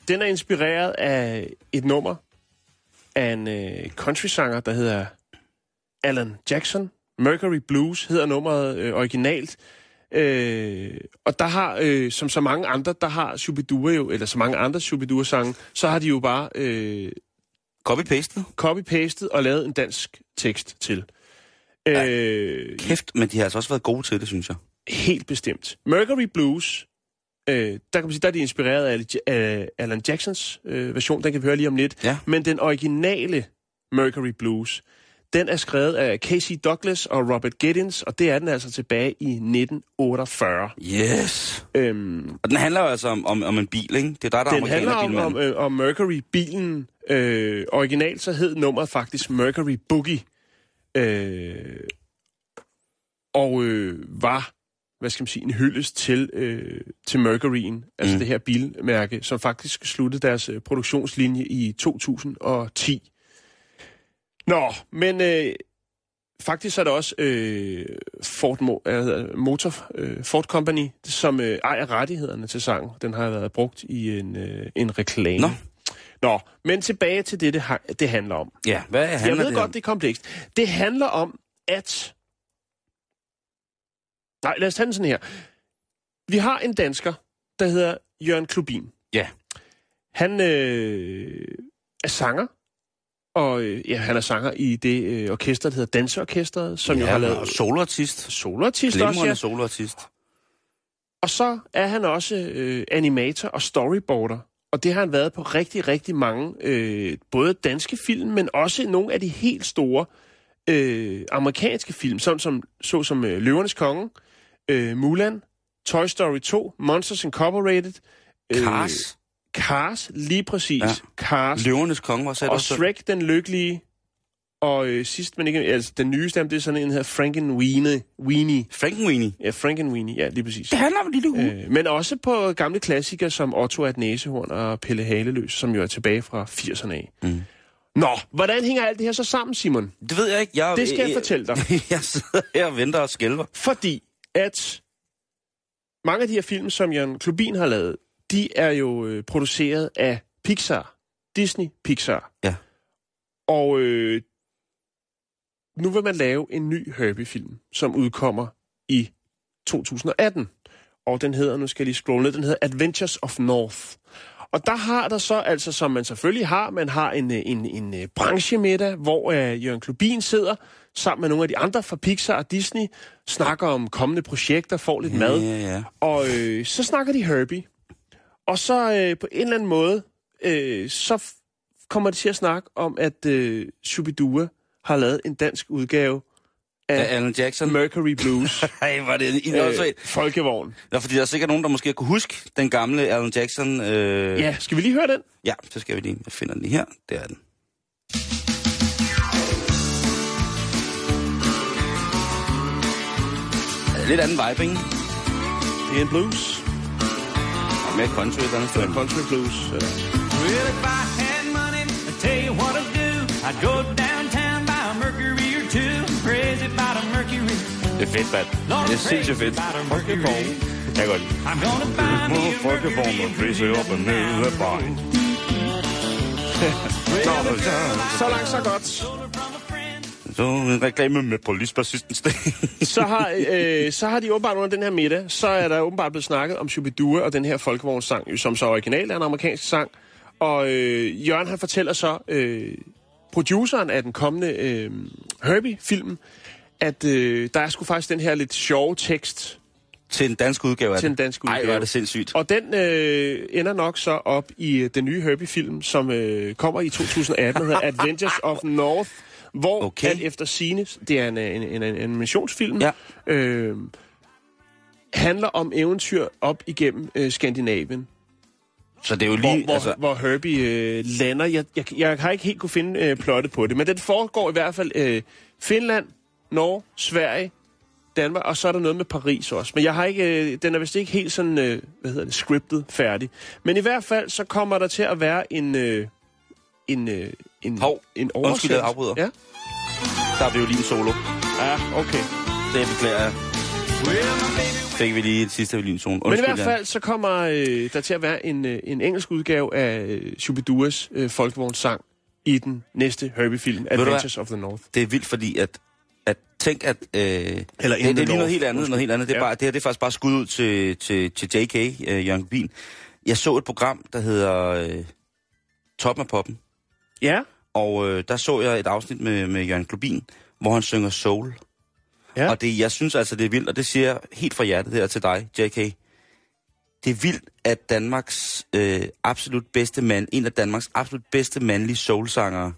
den er inspireret af et nummer af en øh, country-sanger, der hedder Alan Jackson. Mercury Blues hedder nummeret øh, originalt. Øh, og der har, øh, som så mange andre, der har Shubidua jo, eller så mange andre Shubidua-sange, så har de jo bare øh, Copy-pastet? copy-pastet og lavet en dansk tekst til. Øh, Kæft, men de har altså også været gode til det, synes jeg. Helt bestemt. Mercury Blues, øh, der kan man sige, der er de inspireret af af Alan Jacksons øh, version, den kan vi høre lige om lidt. Ja. Men den originale Mercury Blues, den er skrevet af Casey Douglas og Robert Giddens, og det er den altså tilbage i 1948. Yes. Øhm, Og den handler jo altså om, om, om en bil, ikke? Det er dig, der er den handler om, om, øh, om Mercury-bilen. Øh, originalt så hed nummeret faktisk Mercury Boogie. Øh, og øh, var, hvad skal man sige, en hyldest til, øh, til Mercuryen, altså Mm. det her bilmærke, som faktisk sluttede deres øh, produktionslinje i 2010. Nå, men øh, faktisk er der også øh, Ford Mo- det, Motor øh, Ford Company, som øh, ejer rettighederne til sangen. Den har været brugt i en, øh, en reklame. Nå. Nå, men tilbage til det, det, ha- det handler om. Ja, hvad handler Jeg ved det godt, om? det er komplekst. Det handler om, at... Nej, lad os tage den sådan her. Vi har en dansker, der hedder Jørgen Klubin. Ja. Han øh, er sanger, og øh, ja, han er sanger i det øh, orkester, der hedder Danseorkestret, som ja, jo har og lavet soloartist. soloartist også, Glimrende ja. soloartist. Og så er han også øh, animator og storyboarder. Og det har han været på rigtig, rigtig mange, øh, både danske film, men også nogle af de helt store øh, amerikanske film, sådan som, så som øh, Løvernes Konge, øh, Mulan, Toy Story 2, Monsters Incorporated, øh, Cars. Cars, lige præcis. Ja. Cars. Løvernes konge var sat Og også. Shrek den Lykkelige. Og øh, sidst, men ikke altså den nyeste, det er sådan en, der hedder Frankenweenie. Weenie. Frankenweenie. Ja, Frankenweenie, ja, lige præcis. Det handler om en lille hue. Øh, men også på gamle klassikere som Otto et næsehorn og Pelle Haleløs, som jo er tilbage fra 80'erne af. Mm. Nå, hvordan hænger alt det her så sammen, Simon? Det ved jeg ikke. Jeg, Det skal jeg fortælle dig. jeg sidder her og venter og skælver. Fordi at mange af de her film, som Jørgen Klubin har lavet, de er jo øh, produceret af Pixar. Disney Pixar. Ja. Og øh, nu vil man lave en ny Herbie-film, som udkommer i 2018. Og den hedder, nu skal jeg lige scrolle ned, den hedder Adventures of North. Og der har der så, altså som man selvfølgelig har, man har en, øh, en, en, en branchemiddag, hvor øh, Jørgen Klubin sidder sammen med nogle af de andre fra Pixar og Disney, snakker om kommende projekter, får lidt mad. Ja, ja. Og øh, så snakker de Herbie. Og så øh, på en eller anden måde, øh, så kommer de til at snakke om, at øh, Shubidua har lavet en dansk udgave Ja, af Alan Jackson. Mercury Blues. Ej, var det en øh, folkevogn. Ja, fordi der er sikkert nogen, der måske kunne huske den gamle Alan Jackson. Øh... Ja, skal vi lige høre den? Ja, så skal vi lige. Jeg finder den lige her. Der er den. Ja, Lidt anden vibe, ikke? Det er en blues. Og mere country et eller andet sted. En country blues. Eller. Well, if I had money, I'd tell you what I'd do. I'd go downtown, Det er fedt, mand. Det er sindssygt fedt. About a Mercury. Jeg kan godt lide. Me a Mercury and frise op og ned ad vejen Så langt, så godt. Så en reklame med polisbassisten Sten. Så har, øh, så har de åbenbart under den her middag, så er der åbenbart blevet snakket om Shubidua og den her folkevognssang, som så originalt er en amerikansk sang. Og øh, Jørgen han fortæller så øh, produceren af den kommende øh, Herbie-film, at øh, der er sgu faktisk den her lidt sjove tekst Til en dansk udgave af til en dansk Ej, udgave. hvor er det sindssygt. Og den øh, ender nok så op i øh, den nye Herbie-film, som øh, kommer i 2018, der hedder Adventures of North. hvor Okay. at efter sine, det er en, en, en, en animationsfilm, Ja. øh, handler om eventyr op igennem øh, Skandinavien. Så det er jo Hvor, lige... hvor, altså, hvor Herbie øh, lander. Jeg, jeg, jeg har ikke helt kunne finde øh, plottet på det, men den foregår i hvert fald øh, Finland, Norge, Sverige, Danmark, og så er der noget med Paris også. Men jeg har ikke, øh, den er vist ikke helt sådan, øh, hvad hedder det, scriptet færdig. Men i hvert fald, så kommer der til at være en, øh, en, øh, en, Hov, en undskyld, jeg afbryder. Ja, der er violin solo. ja okay. Det beklager jeg. Fik vi lige et sidste violin. Men i hvert fald, så kommer øh, der til at være en, øh, en engelsk udgave af øh, Shubiduas øh, folkevognssang i den næste Herbie-film, Adventures of the North. Det er vildt, fordi at, at tænk, at... Øh, Eller det, det er lige noget helt andet. Noget helt andet. Det, er Ja. bare, det her det er faktisk bare skud ud til, til, til JK, øh, Jørgen Bin. Jeg så et program, der hedder øh, Top af Poppen. Ja, Og øh, der så jeg et afsnit med, med Jørgen Klubin, hvor han synger soul. Ja. Og det, jeg synes altså, det er vildt, og det siger jeg helt fra hjertet der til dig, JK. Det er vildt, at Danmarks øh, absolut bedste mand, en af Danmarks absolut bedste mandlige soulsangere,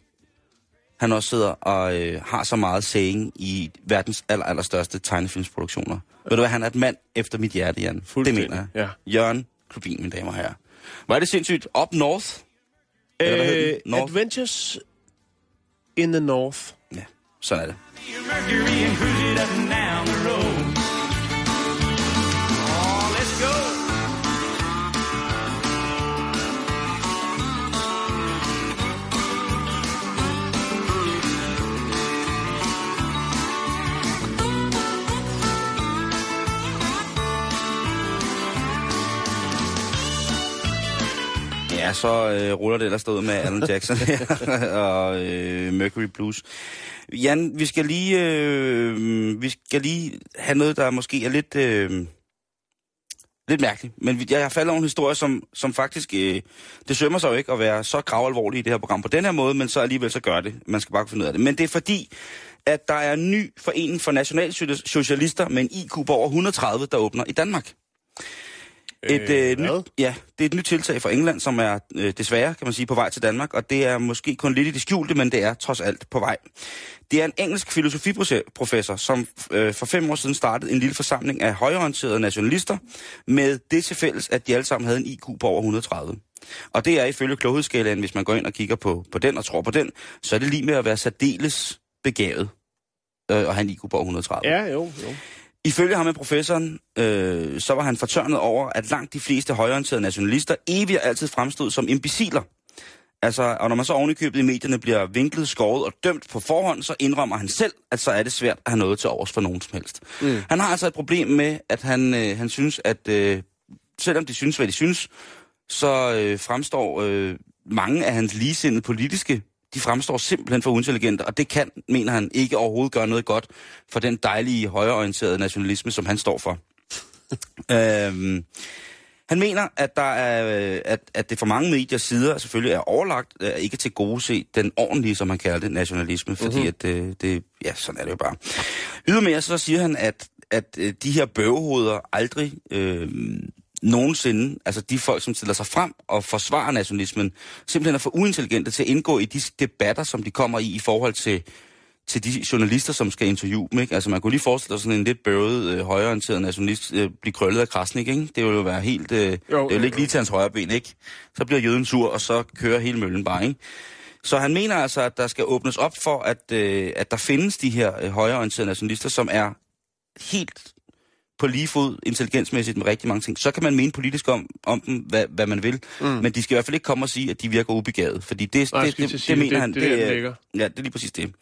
han også sidder og øh, har så meget saying i verdens aller, allerstørste tegnefilmsproduktioner. Ved du hvad, han er et mand efter mit hjerte, Jan. Det mener jeg. ja. Jørgen Klubin, mine damer og herrer. Er det sindssygt. Up North. Øh? North? Adventures in the North. Ja, sådan er det. Ja, så øh, ruller det ellers ud med Alan Jackson og øh, Mercury Blues. Jan, vi skal lige øh, vi skal lige have noget, der måske er lidt øh, lidt mærkeligt. Men jeg har faldet over en historie, som, som faktisk, øh, det sømmer sig jo ikke at være så gravalvorlig i det her program på den her måde, men så alligevel så gør det. Man skal bare kunne finde ud af det. Men det er fordi, at der er en ny forening for nationalsocialister med en IQ på over 130, der åbner i Danmark. Et, øh, hvad? nyt, ja, det er et nyt tiltag fra England, som er øh, desværre, kan man sige, på vej til Danmark, og det er måske kun lidt i det skjulte, men det er trods alt på vej. Det er en engelsk filosofiprofessor, som øh, for fem år siden startede en lille forsamling af højorienterede nationalister, med det til fælles, at de alle sammen havde en IQ på over 130. Og det er ifølge kloghedsskalaen, hvis man går ind og kigger på, på den og tror på den, så er det lige med at være særdeles begavet øh, og have en IQ på over 130. Ja, jo, jo. Ifølge ham med professoren, øh, så var han fortørnet over, at langt de fleste højorienterede nationalister evigt og altid fremstod som imbeciler. Altså, og når man så ovenikøbet i medierne bliver vinklet, skåret og dømt på forhånd, så indrømmer han selv, at så er det svært at have noget til overs for nogen som helst. Mm. Han har altså et problem med, at han, øh, han synes, at øh, selvom de synes, hvad de synes, så øh, fremstår øh, mange af hans ligesindede politiske, de fremstår simpelthen for uintelligente, og det kan, mener han, ikke overhovedet gøre noget godt for den dejlige, højreorienterede nationalisme, som han står for. øhm, han mener, at, der er, øh, at, at det for mange mediers sider selvfølgelig er overlagt øh, ikke til gode se den ordentlige, som han kalder det, nationalisme, fordi Mhm. at øh, det, ja, sådan er det jo bare. Ydermere så siger han, at, at de her bøvehoveder aldrig øh, nogensinde, altså de folk, som stiller sig frem og forsvarer nationalismen, simpelthen er for uintelligente til at indgå i de debatter, som de kommer i i forhold til til de journalister, som skal interviewe dem. Ikke? Altså man kunne lige forestille sig sådan en lidt bøvet, øh, højreorienteret nationalist øh, blive krøllet af Krasnik, ikke? Det ville jo være helt... Øh, jo, det jo, vil ikke lige til hans højre ben, ikke? Så bliver jøden sur, og så kører hele møllen bare, ikke? Så han mener altså, at der skal åbnes op for, at, øh, at der findes de her øh, højreorienterede nationalister, som er helt på lige fod intelligensmæssigt med rigtig mange ting. Så kan man mene politisk om, om dem, hvad, hvad man vil, mm. men de skal i hvert fald ikke komme og sige, at de virker ubegavet, fordi det, Nej, det, det, det, det mener det- han. det der, den er-. Ja, det er lige præcis det.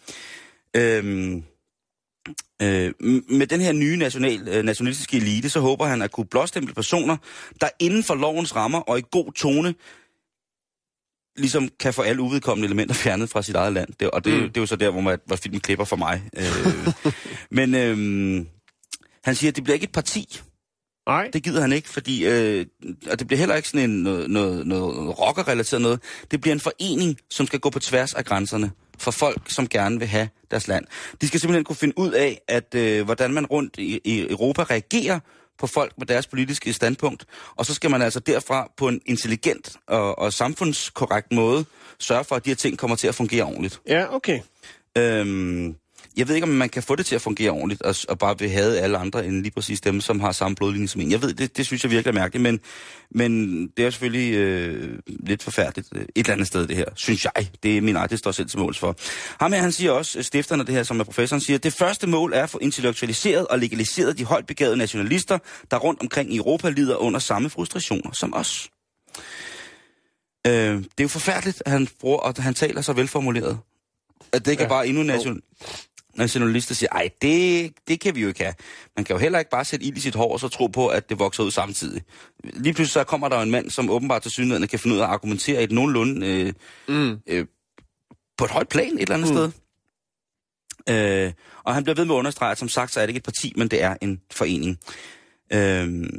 Øhm, øh, med den her nye national, øh, nationalistiske elite, så håber han at kunne blåstemple personer, der inden for lovens rammer og i god tone, ligesom kan få alle uvedkommende elementer fjernet fra sit eget land. Det, og det, mm. det er jo så der, hvor, man, hvor filmen klipper for mig. Øh, men øh, han siger, at det bliver ikke et parti. Nej, Det gider han ikke, fordi øh, og det bliver heller ikke sådan en noget, noget, noget rocker-relateret noget. Det bliver en forening, som skal gå på tværs af grænserne for folk, som gerne vil have deres land. De skal simpelthen kunne finde ud af, at øh, hvordan man rundt i, i Europa reagerer på folk med deres politiske standpunkt, og så skal man altså derfra på en intelligent og, og samfundskorrekt måde sørge for, at de her ting kommer til at fungere ordentligt. ja, okay. Øhm, jeg ved ikke, om man kan få det til at fungere ordentligt, og, og bare vil have alle andre end lige præcis dem, som har samme blodlinje som en. Jeg ved, det, det synes jeg virkelig er mærkeligt, men, men det er selvfølgelig øh, lidt forfærdeligt øh, et eller andet sted, det her, synes jeg. Det er min egen, det står selv til måls for. Ham her, han siger også, stifterne af det her, som er professoren, siger, det første mål er at få intellektualiseret og legaliseret de højt begavede nationalister, der rundt omkring i Europa lider under samme frustrationer som os. Øh, det er jo forfærdeligt, at han, bruger, og han taler så velformuleret. At det ikke ja. er bare endnu en nationalist, der siger, ej, det, det kan vi jo ikke have. Man kan jo heller ikke bare sætte ild i sit hår og så tro på, at det vokser ud samtidig. Lige pludselig så kommer der en mand, som åbenbart til synligheden kan finde ud af at argumentere i et nogenlunde øh, mm. øh, på et højt plan et eller andet mm. sted. Øh, og han bliver ved med at understrege, at som sagt, så er det ikke et parti, men det er en forening. Øh,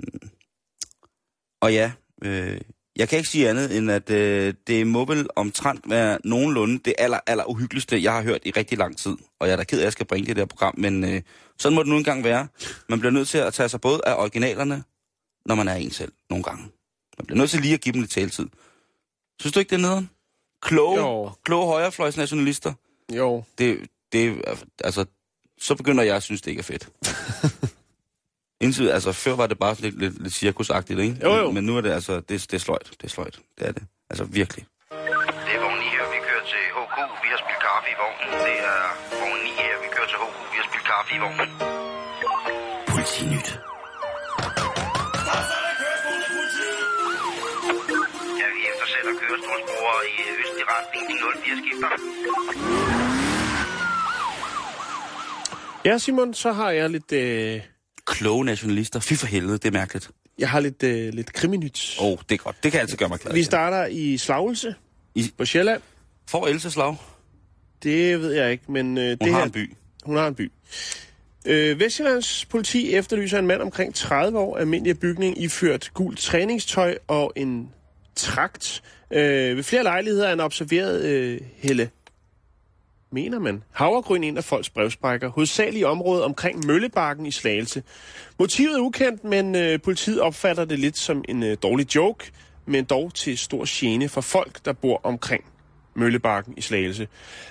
og ja, øh, jeg kan ikke sige andet, end at øh, det må vel omtrent være nogenlunde det aller, aller uhyggeligste, jeg har hørt i rigtig lang tid. Og jeg er da ked af, at jeg skal bringe det der program, men øh, sådan må det nu engang være. Man bliver nødt til at tage sig både af originalerne, når man er en selv, nogle gange. Man bliver nødt til lige at give dem lidt taletid. Synes du ikke, det er nederen? Kloge, Jo. kloge højrefløjsnationalister. Jo. Det, det, altså, så begynder jeg at synes, det ikke er fedt. Indtil, altså, før var det bare sådan lidt, lidt, lidt cirkusagtigt, ikke? Jo, jo. Men, men nu er det altså, det, det er sløjt. Det er sløjt. Det er det. Altså, virkelig. Det er vogn 9 her, vi kører til HK. Vi har spillet kaffe i vognen. Det er vogn 9 her, vi kører til HK. Vi har spillet kaffe i vognen. Politinyt. Ja, vi eftersætter kørestolsbrugere i østlig retning. De 04 skifter. Ja, Simon, så har jeg lidt, øh, Kloge nationalister. Fy for helvede, det er mærkeligt. jeg har lidt, øh, lidt kriminyt. Åh, oh, det er godt. Det kan altid gøre mig glad. Vi starter i Slagelse I- på Sjælland. For Else Slag. Det ved jeg ikke, men øh, Hun det har her... en by. Hun har en by. Øh, Vestjyllands politi efterlyser en mand omkring 30 år, almindelig bygning, iført gult træningstøj og en trakt. Øh, ved flere lejligheder er han observeret øh, helle mener man, havregryn ind af folks brevsprækker, hovedsageligt i området omkring Møllebakken i Slagelse. Motivet er ukendt, men øh, politiet opfatter det lidt som en øh, dårlig joke, men dog til stor gene for folk, der bor omkring Møllebakken i Slagelse.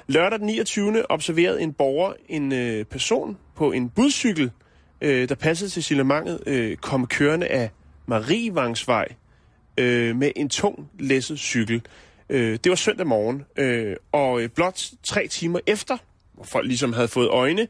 Lørdag den 29. observerede en borger en øh, person på en budcykel, øh, der passede til signalementet, øh, komme kørende af Marievangsvej øh, med en tung læsset cykel. Øh, det var søndag morgen, øh, og øh, blot tre timer efter, hvor folk ligesom havde fået øjne,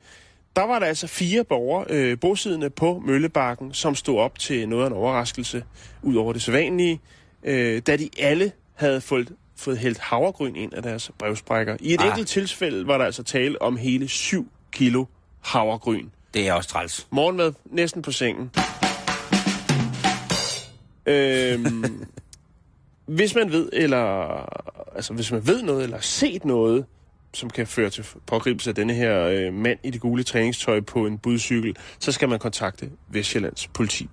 der var der altså fire borgere øh, bosiddende på Møllebakken, som stod op til noget af en overraskelse, ud over det sædvanlige, øh, da de alle havde fået, fået hældt havregryn ind af deres brevsprækker. I et Ah. ah. enkelt tilfælde var der altså tale om hele 7 kilo havregryn. Det er også træls. Morgenmad, næsten på sengen. øhm, hvis man ved, eller altså hvis man ved noget, eller har set noget, som kan føre til pågribelse af denne her øh, mand i det gule træningstøj på en budcykel, så skal man kontakte Vestjyllands politi.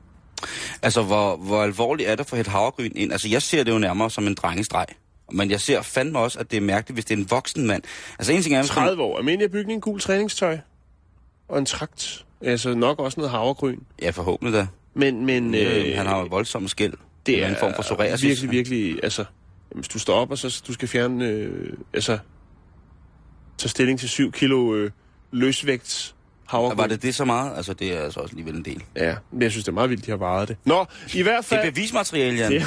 Altså, hvor, hvor alvorligt er det for et havregryn ind? Altså, jeg ser det jo nærmere som en drengestreg. Men jeg ser fandme også, at det er mærkeligt, hvis det er en voksen mand. Altså, en ting er... hvis man- 30 år. Almindelig bygning, gul træningstøj og en trakt. Altså nok også noget havregryn. Ja, forhåbentlig da. Men, men Øh, han har jo voldsomme skæld. Det er en form for psoriasis. virkelig, virkelig, altså, hvis du står op, og så du skal fjerne, øh, altså, tage stilling til 7 kilo øh, løsvægt havregryn. Var det det så meget? Altså, det er altså også alligevel en del. Ja, men jeg synes, det er meget vildt, de har varet det. Nå, i hvert Det fald... er bevismateriale, Jan.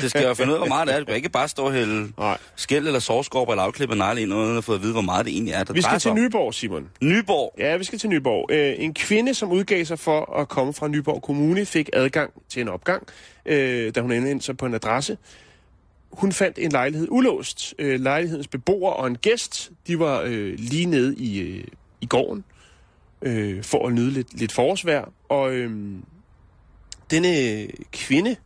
det skal jo finde ud af, hvor meget det er. Du kan ikke bare stå og hælde Nej. skæld eller sovskorp eller afklippe negle ind, uden at få at vide, hvor meget det egentlig er, der Vi skal til. Nyborg, Simon. Nyborg. Ja, vi skal til Nyborg. Øh, en kvinde, som udgav sig for at komme fra Nyborg Kommune, fik adgang til en opgang, øh, da hun endte sig på en adresse. Hun fandt en lejlighed ulåst. Øh, lejlighedens beboer og en gæst, de var øh, lige nede i, øh, i gården øh, for at nyde lidt, lidt forårsvejr. Og øh, denne kvinde,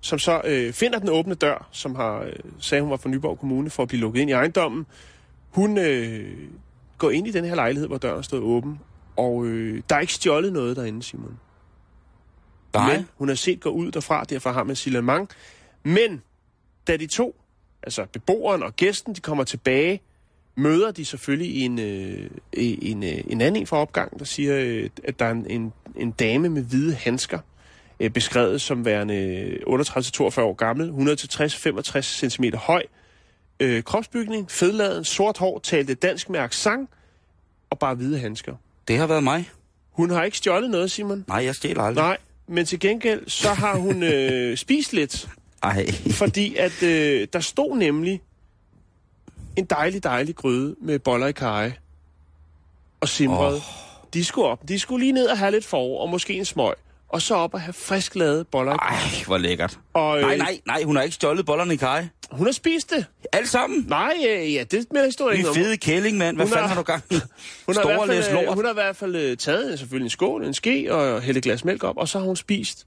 som så øh, finder den åbne dør, som har øh, sagde, hun var fra Nyborg Kommune for at blive lukket ind i ejendommen, hun øh, går ind i den her lejlighed, hvor døren stod åben, og øh, der er ikke stjålet noget derinde, Simon. Nej. Men hun er set gå ud derfra, derfor har man signalement. Men da de to, altså beboeren og gæsten, de kommer tilbage, møder de selvfølgelig en, øh, en, øh, en anden en fra opgangen, der siger, øh, at der er en, en, en dame med hvide handsker, øh, beskrevet som værende 38-42 år gammel, 160-65 cm høj, øh, kropsbygning, fedladen, sort hår, talte dansk med accent og bare hvide handsker. Det har været mig. Hun har ikke stjålet noget, Simon. Nej, jeg stjæler aldrig. Nej, men til gengæld, så har hun øh, spist lidt. Ej. Fordi at øh, der stod nemlig en dejlig, dejlig gryde med boller i kaj og simrede. Oh. De skulle op. De skulle lige ned og have lidt forår og måske en smøg. Og så op og have frisk lavet boller i kaj. Ej, hvor lækkert. Og, øh, Nej, nej, nej, hun har ikke stjålet bollerne i kaj. Hun har spist det. Alt sammen. Nej, øh, ja, det melder historien Din ikke fede kælling, mand. Hvad Hun fanden har- har du gang i? Hun har, i Store fald, øh, lort. hun har i hvert fald øh, taget selvfølgelig en skål, en ske og hældt et glas mælk op, og så har hun spist.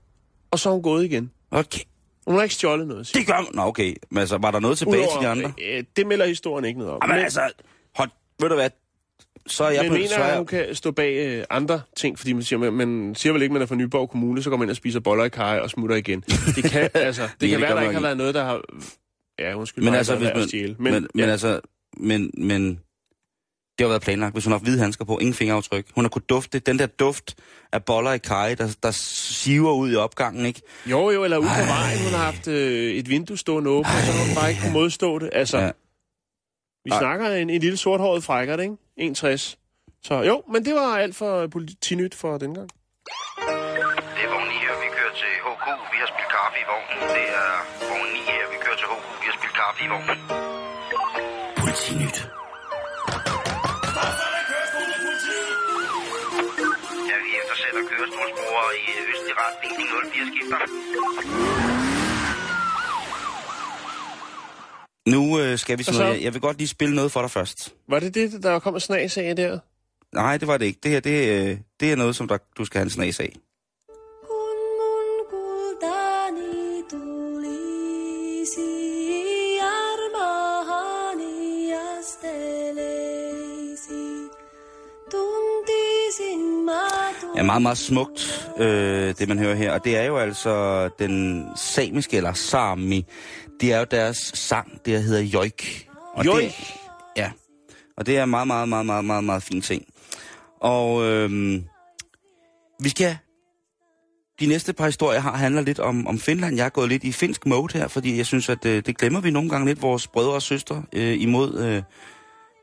Og så har hun gået igen. Okay. Hun har ikke stjålet noget. siger Det gør hun. Nå, okay. Men altså, var der noget tilbage til de andre? øh, det melder historien ikke noget om. Jamen altså, hold, ved du hvad? Så er jeg men på... mener, så er jeg, hun kan stå bag øh, andre ting, fordi man siger, man, man siger vel ikke, man er fra Nyborg Kommune, så går man ind og spiser boller i kaj og smutter igen. Det kan, altså, det, det kan være, der ikke har været noget, der har... Ja, undskyld men mig, altså, hvis man, stjæle. men, men, men ja. altså, men, men det har været planlagt. Hvis hun har haft hvide handsker på, ingen fingeraftryk. Hun har kunnet dufte. Den der duft af boller i kaj, der, der siver ud i opgangen, ikke? Jo, jo, eller ude på vejen, hun har haft øh, et vindue stående åbent, så har hun bare ikke kunne modstå det. Altså, Ja. vi Ej. snakker en, en lille sorthåret frækkert, ikke? 61. Så jo, men det var alt for politinyt for den gang. Det er vogn 9 her, vi kører til HK. Vi har spillet kaffe i vognen. Det er vogn 9 her, vi kører til HK. Vi har spillet kaffe i vognen. Politinyt. Ja, vi eftersætter kørestolsbrugere i østlig retning. De 04 skifter. Nu øh, skal vi sådan så- noget. Jeg, jeg vil godt lige spille noget for dig først. Var det det, der kom en snas af der? Nej, det var det ikke. Det her, det, øh, det er noget, som der, du skal have en snas af. Ja, meget, meget smukt, øh, det man hører her. Og det er jo altså den samiske, eller sami, det er jo deres sang, det hedder joik. Og Joik? Det, ja, og det er meget, meget, meget, meget, meget, meget fin ting. Og øhm, vi skal... De næste par historier har handler lidt om, om Finland. Jeg er gået lidt i finsk mode her, fordi jeg synes, at øh, det glemmer vi nogle gange lidt, vores brødre og søstre øh, imod, øh,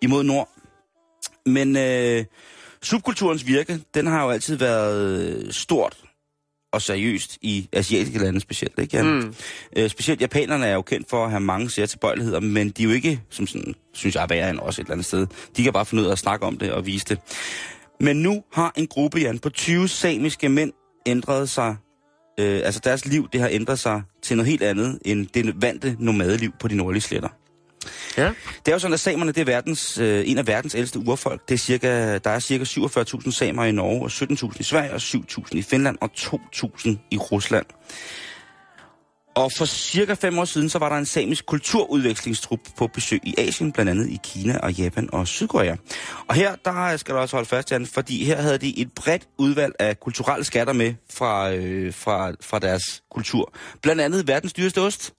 imod nord. Men øh, subkulturens virke, den har jo altid været øh, stort og seriøst i asiatiske lande specielt, ikke Jan? Mm. Øh, specielt japanerne er jo kendt for at have mange særtilbøjeligheder, men de er jo ikke, som sådan, synes jeg, værre end os et eller andet sted. De kan bare finde ud af at snakke om det og vise det. Men nu har en gruppe, Jan, på 20 samiske mænd ændret sig, øh, altså deres liv, det har ændret sig til noget helt andet end det vante nomadeliv på de nordlige sletter. Ja. Det er jo sådan, at samerne det er verdens, øh, en af verdens ældste urfolk. Det er cirka, der er cirka 47.000 samer i Norge, og 17.000 i Sverige, og 7.000 i Finland, og 2.000 i Rusland. Og for cirka fem år siden, så var der en samisk kulturudvekslingstrup på besøg i Asien, blandt andet i Kina og Japan og Sydkorea. Og her, der skal du også holde fast, Jan, fordi her havde de et bredt udvalg af kulturelle skatter med fra, øh, fra, fra deres kultur. Blandt andet verdens dyreste ost,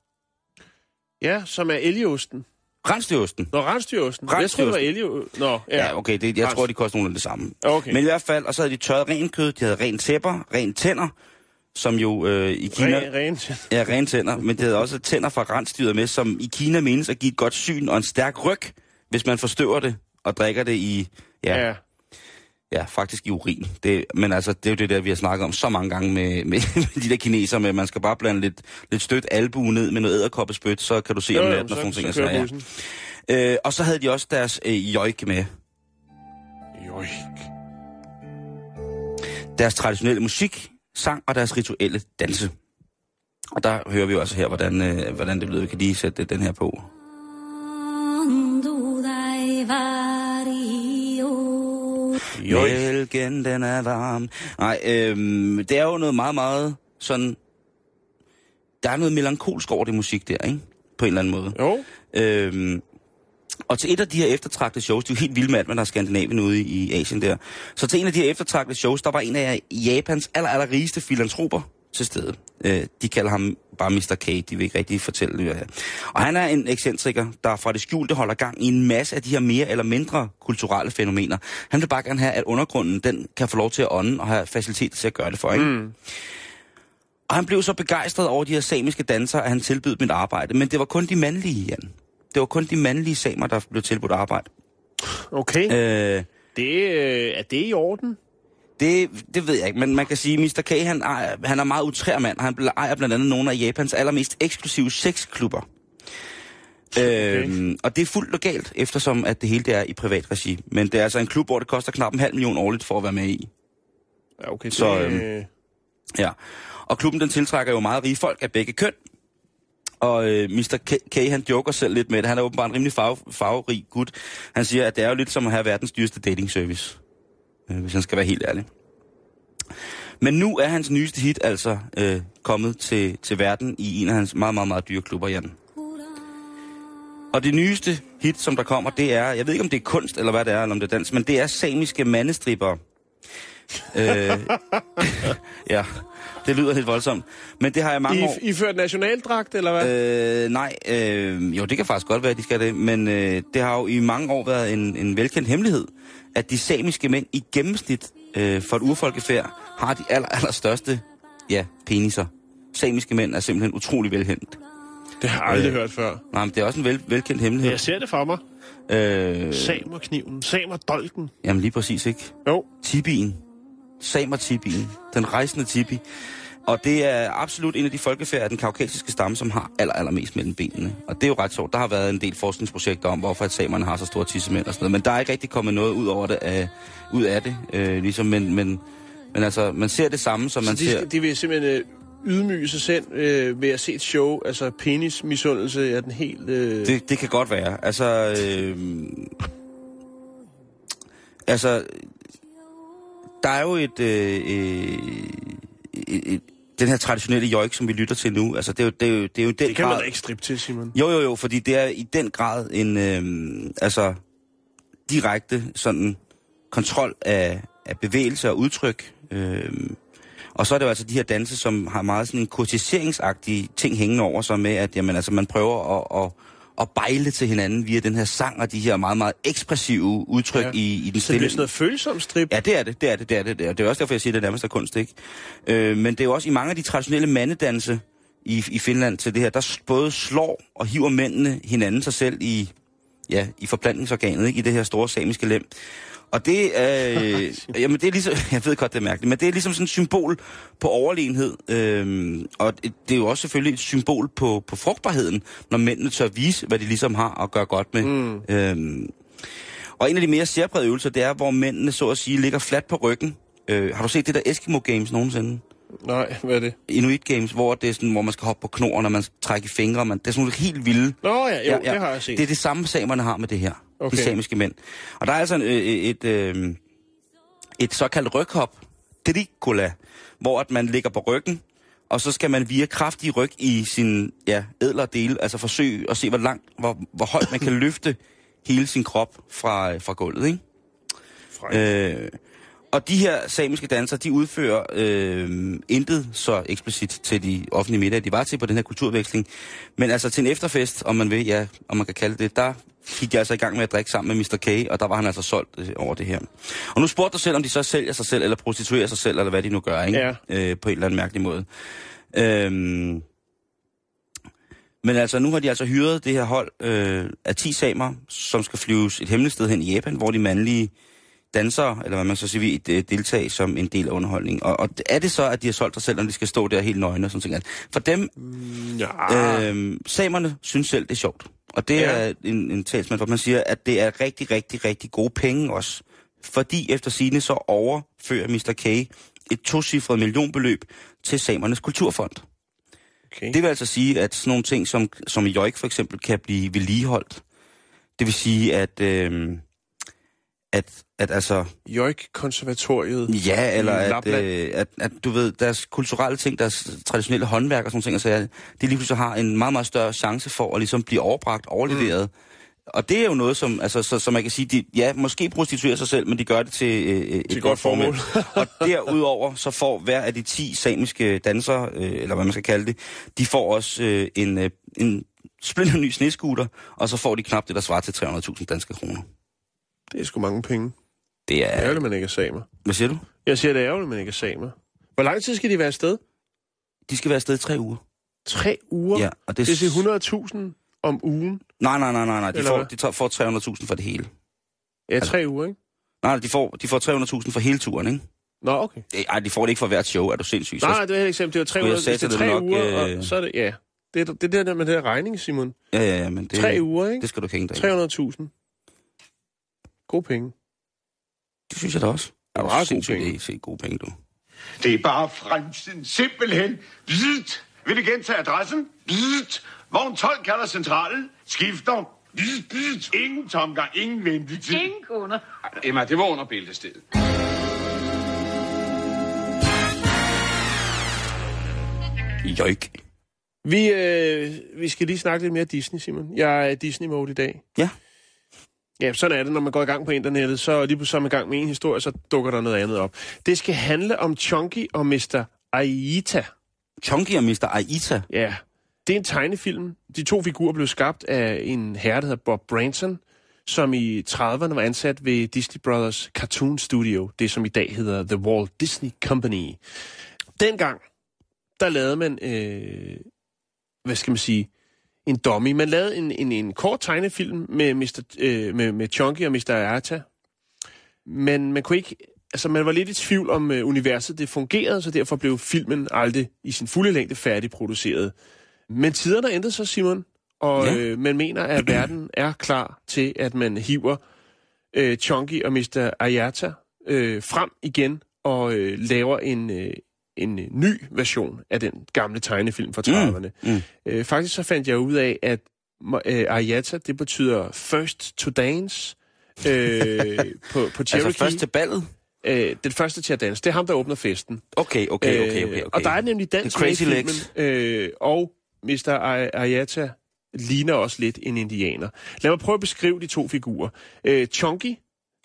Ja, som er elgeosten. Rensdyrosten. Nå, rensdyrosten. Jeg tror, det var elge... Nå, ja. Ja, okay, det, jeg Rens- tror, de koster nogenlunde det samme. Okay. Men i hvert fald, og så havde de tørret ren kød, de havde ren tæpper, ren tænder, som jo øh, i Kina... Ren, rent. Ja, rene tænder, men det havde også tænder fra rensdyret med, som i Kina menes at give et godt syn og en stærk ryg, hvis man forstøver det og drikker det i, ja, ja. Ja. ja faktisk i urin. Det, men altså, det er jo det der, vi har snakket om så mange gange med, med, med de der kineser, med at man skal bare blande lidt, lidt stødt albue ned med noget æderkoppespyt, så kan du se om natten og sådan nogle ting. og så kører sager. bussen. Øh, og så havde de også deres øh, jojk med. Joik. deres traditionelle musik, sang og deres rituelle danse. Og der hører vi jo også her, hvordan, øh, hvordan det blev. Vi kan lige sætte den her på. Joik. Mælken, den er varm. Nej, øhm, det er jo noget meget, meget sådan... Der er noget melankolsk over det musik der, ikke? På en eller anden måde. Jo. Øhm, og til et af de her eftertragtede shows, det er jo helt vildt med hvad der er Skandinavien ude i, i Asien der. Så til en af de her eftertragtede shows, der var en af Japans aller, aller rigeste filantroper til stede. Øh, de kalder ham bare Mr. K, de vil ikke rigtig fortælle det. Her. Og han er en ekscentriker, der fra det skjulte holder gang i en masse af de her mere eller mindre kulturelle fænomener. Han vil bare gerne have, at undergrunden den kan få lov til at ånde og have facilitet til at gøre det for, ikke? Mm. Og han blev så begejstret over de her samiske dansere, at han tilbød mit arbejde. Men det var kun de mandlige, Jan. Det var kun de mandlige samer, der blev tilbudt arbejde. Okay. Øh, Det, øh, er det i orden? Det, det ved jeg ikke, men man kan sige, at Mr. K, han, ejer, han er meget utrær mand. Han ejer blandt andet nogle af Japans allermest eksklusive sexklubber. Okay. Øhm, og det er fuldt legalt, eftersom at det hele det er i privat regi. Men det er altså en klub, hvor det koster knap en halv million årligt for at være med i. Ja, okay. Det, Så, så, øhm, øh, Ja. Og klubben den tiltrækker jo meget rige folk af begge køn. Og øh, Mr. K, K, han joker selv lidt med det. Han er åbenbart en rimelig farve, farverig gut. Han siger, at det er jo lidt som at have verdens dyreste dating service. Øh, hvis han skal være helt ærlig. Men nu er hans nyeste hit altså øh, kommet til, til verden i en af hans meget, meget, meget dyre klubber, Jan. Og det nyeste hit, som der kommer, det er, jeg ved ikke om det er kunst, eller hvad det er, eller om det er dans, men det er samiske mandestripper. øh, ja, det lyder lidt voldsomt. Men det har jeg mange år... I, I ført nationaldragt, eller hvad? Øh, nej, øh, jo, det kan faktisk godt være, at de skal det, men øh, det har jo i mange år været en, en velkendt hemmelighed, at de samiske mænd i gennemsnit øh, for et urfolkefærd har de aller, aller største ja, peniser. Samiske mænd er simpelthen utrolig velkendt. Det har jeg aldrig øh, hørt før. Nej, men det er også en vel, velkendt hemmelighed. Jeg ser det for mig. Øh, Samerkniven, samerdolken. jamen lige præcis, ikke? Jo. Tibien. Samer-tibien. Den rejsende tibi. Og det er absolut en af de folkefærd af den kaukasiske stamme, som har aller, allermest mellem benene. Og det er jo ret sjovt. Der har været en del forskningsprojekter om, hvorfor at samerne har så store tissemænd og sådan noget. Men der er ikke rigtig kommet noget ud, over det, af, ud af det. Øh, ligesom, men, men, men altså, man ser det samme, som man Så de, ser... de vil simpelthen øh, ydmyge sig selv øh, ved at se et show. Altså penismisundelse er den helt... Øh... Det, det kan godt være. Altså, øh, altså, der er jo et, øh, øh, et, den her traditionelle joik, som vi lytter til nu. Altså, det er jo, det er jo, det er jo den Det kan grad... man da ikke strippe til, Simon. Jo, jo, jo, fordi det er i den grad en, øh, altså, direkte sådan kontrol af, af bevægelse og udtryk. Øh, og så er det jo altså de her danse, som har meget sådan en kurtiseringsagtige ting hængende over sig med, at jamen, altså, man prøver at, at, at bejle til hinanden via den her sang og de her meget, meget ekspressive udtryk Ja. i, i den Så det stille... bliver sådan noget følsom strip. Ja, det er det, det er det, det er det. Det er, det er også derfor, jeg siger, det nærmest er kunst, ikke? Øh, men det er jo også i mange af de traditionelle mandedanse i, i Finland til det her, der både slår og hiver mændene hinanden sig selv i, ja, i forplantningsorganet, ikke? I det her store samiske lem. Og det er, øh, jamen det er ligesom, jeg ved godt, det er mærkeligt, men det er ligesom sådan et symbol på overlegenhed. Øhm, og det er jo også selvfølgelig et symbol på, på frugtbarheden, når mændene tør vise, hvad de ligesom har at gøre godt med. Mm. Øhm, og en af de mere særprægede øvelser, det er, hvor mændene så at sige ligger fladt på ryggen. Øh, har du set det der Eskimo Games nogensinde? Nej, hvad er det? Inuit Games, hvor det er sådan, hvor man skal hoppe på knor, når man trækker i fingre. Man, det er sådan nogle helt vilde. Nå ja, jo, det har jeg set. Det er det samme, samerne har med det her. Okay. De samiske mænd. Og der er altså en, øh, et, øh, et såkaldt ryghop, drikola, hvor at man ligger på ryggen, og så skal man via kraftig ryg i sin ja, ædlere dele, altså forsøge at se, hvor langt, hvor, hvor højt man kan løfte hele sin krop fra, fra gulvet, ikke? Øh, og de her samiske dansere, de udfører øh, intet så eksplicit til de offentlige middage, de var til på den her kulturveksling. Men altså til en efterfest, om man vil, ja, om man kan kalde det, der gik de altså i gang med at drikke sammen med Mr. K, og der var han altså solgt øh, over det her. Og nu spurgte dig selv, om de så sælger sig selv, eller prostituerer sig selv, eller hvad de nu gør, ikke? Ja. Øh, på en eller anden mærkelig måde. Øhm, men altså, nu har de altså hyret det her hold øh, af 10 samer, som skal flyves et hemmeligt sted hen i Japan, hvor de mandlige dansere, eller hvad man så siger, vil øh, deltage som en del af underholdningen. Og, og er det så, at de har solgt sig selv, når de skal stå der helt nøgne og sådan noget? For dem, Ja, øh, samerne synes selv, det er sjovt. Og det Ja. er en, en talsmand, hvor man siger, at det er rigtig, rigtig, rigtig gode penge også. Fordi efter sine så overfører Mr. K et tocifret millionbeløb til Samernes Kulturfond. okay. Det vil altså sige, at sådan nogle ting som, som joik for eksempel kan blive vedligeholdt. Det vil sige, at, øh, at, at altså, Joik-konservatoriet. ja, eller at, øh, at, at, du ved, deres kulturelle ting, deres traditionelle håndværk og sådan ting, altså, de lige pludselig har en meget, meget større chance for at ligesom blive overbragt, overleveret. Mm. Og det er jo noget, som, altså, så, så man kan sige, de, ja, måske prostituerer sig selv, men de gør det til, øh, et, et godt formål. og derudover så får hver af de 10 samiske dansere, øh, eller hvad man skal kalde det, de får også øh, en, øh, en splinter ny og så får de knap det, der svarer til 300.000 danske kroner. Det er sgu mange penge. Det Det er er... ærgerligt, man ikke er samer. Hvad siger du? Jeg siger, det er ærgerligt, man ikke er samer. Hvor lang tid skal de være afsted? De skal være afsted i tre uger. Tre uger? Ja, og det, Det er til 100.000 om ugen. Nej, nej, nej, nej, nej. De, Eller får, hvad? de får 300.000 for det hele. Ja, tre uger, ikke? Nej, de får, de får 300.000 for hele turen, ikke? Nå, okay. Øh, Ej, de får det ikke for hvert show, er du sindssyg. Nej, nej, det er et eksempel. Det var Skulle jeg 300, sige hvis det er til tre det nok, uger, øh, og så er det, ja. Det er det, er der med det der regning, Simon. Ja, ja, ja, men det, Tre uger, ikke? det skal du ikke hænge dig i. 300.000. God penge. Det synes jeg da også. er Er meget du gode penge. det er gode penge, du. Det er bare fremtiden. Simpelthen. Bzzzt. Vil I gentage adressen? Bzzzt. Vogn 12 kalder centralen. Skifter. Bzzzt, bzzzt. Ingen tomgang, ingen ventetid. Ingen kunder. Emma, det var under bæltestedet. Jøjk. Vi, øh, vi skal lige snakke lidt mere Disney, Simon. Jeg er Disney-mode i dag. Ja. Ja, sådan er det, når man går i gang på internettet. Så lige pludselig er man i gang med en historie, så dukker der noget andet op. Det skal handle om Chunky og Mr. Aita. Chunky og Mr. Aita. Ja, det er en tegnefilm. De to figurer blev skabt af en herre, der hedder Bob Branson, som i 30'erne var ansat ved Disney Brothers Cartoon Studio, det som i dag hedder The Walt Disney Company. Dengang, der lavede man, øh, hvad skal man sige, en dummy. Man lavede en, en, en kort tegnefilm med, Mr., øh, med, med Chunky og Mr. Arta. Men man kunne ikke... Altså, man var lidt i tvivl om øh, universet, det fungerede, så derfor blev filmen aldrig i sin fulde længde færdigproduceret. Men tiderne ændrede sig, Simon, og ja. øh, man mener, at verden er klar til, at man hiver øh, Chunky og Mr. Ayata øh, frem igen og øh, laver en, øh, en øh, ny version af den gamle tegnefilm fra 30'erne. Mm, mm. Øh, faktisk så fandt jeg ud af, at øh, Ayata, det betyder first to dance øh, på, på Cherokee. Altså først til ballet? øh, den første til at danse. Det er ham, der åbner festen. Okay, okay, okay, okay. okay. Øh, Og der er nemlig dans med i Crazy filmen, øh, og Mr. Ay- Ayata ligner også lidt en indianer. Lad mig prøve at beskrive de to figurer. Øh, Chunky,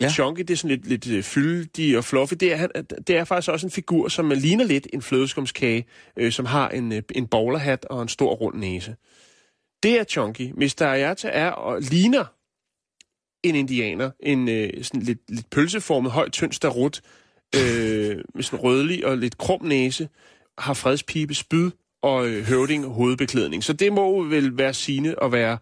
Ja. Chunky, det er sådan lidt, lidt øh, fyldig og fluffy. Det er, det er faktisk også en figur, som ligner lidt en flødeskumskage, øh, som har en, øh, en bowlerhat og en stor rund næse. Det er Chunky. Mr. Ayata er og ligner en indianer. En øh, sådan lidt, lidt pølseformet, højt, tynd starut, øh, med sådan rødlig og lidt krum næse, har fredspibe, spyd og øh, høvding hovedbeklædning. Så det må vel være sine at være,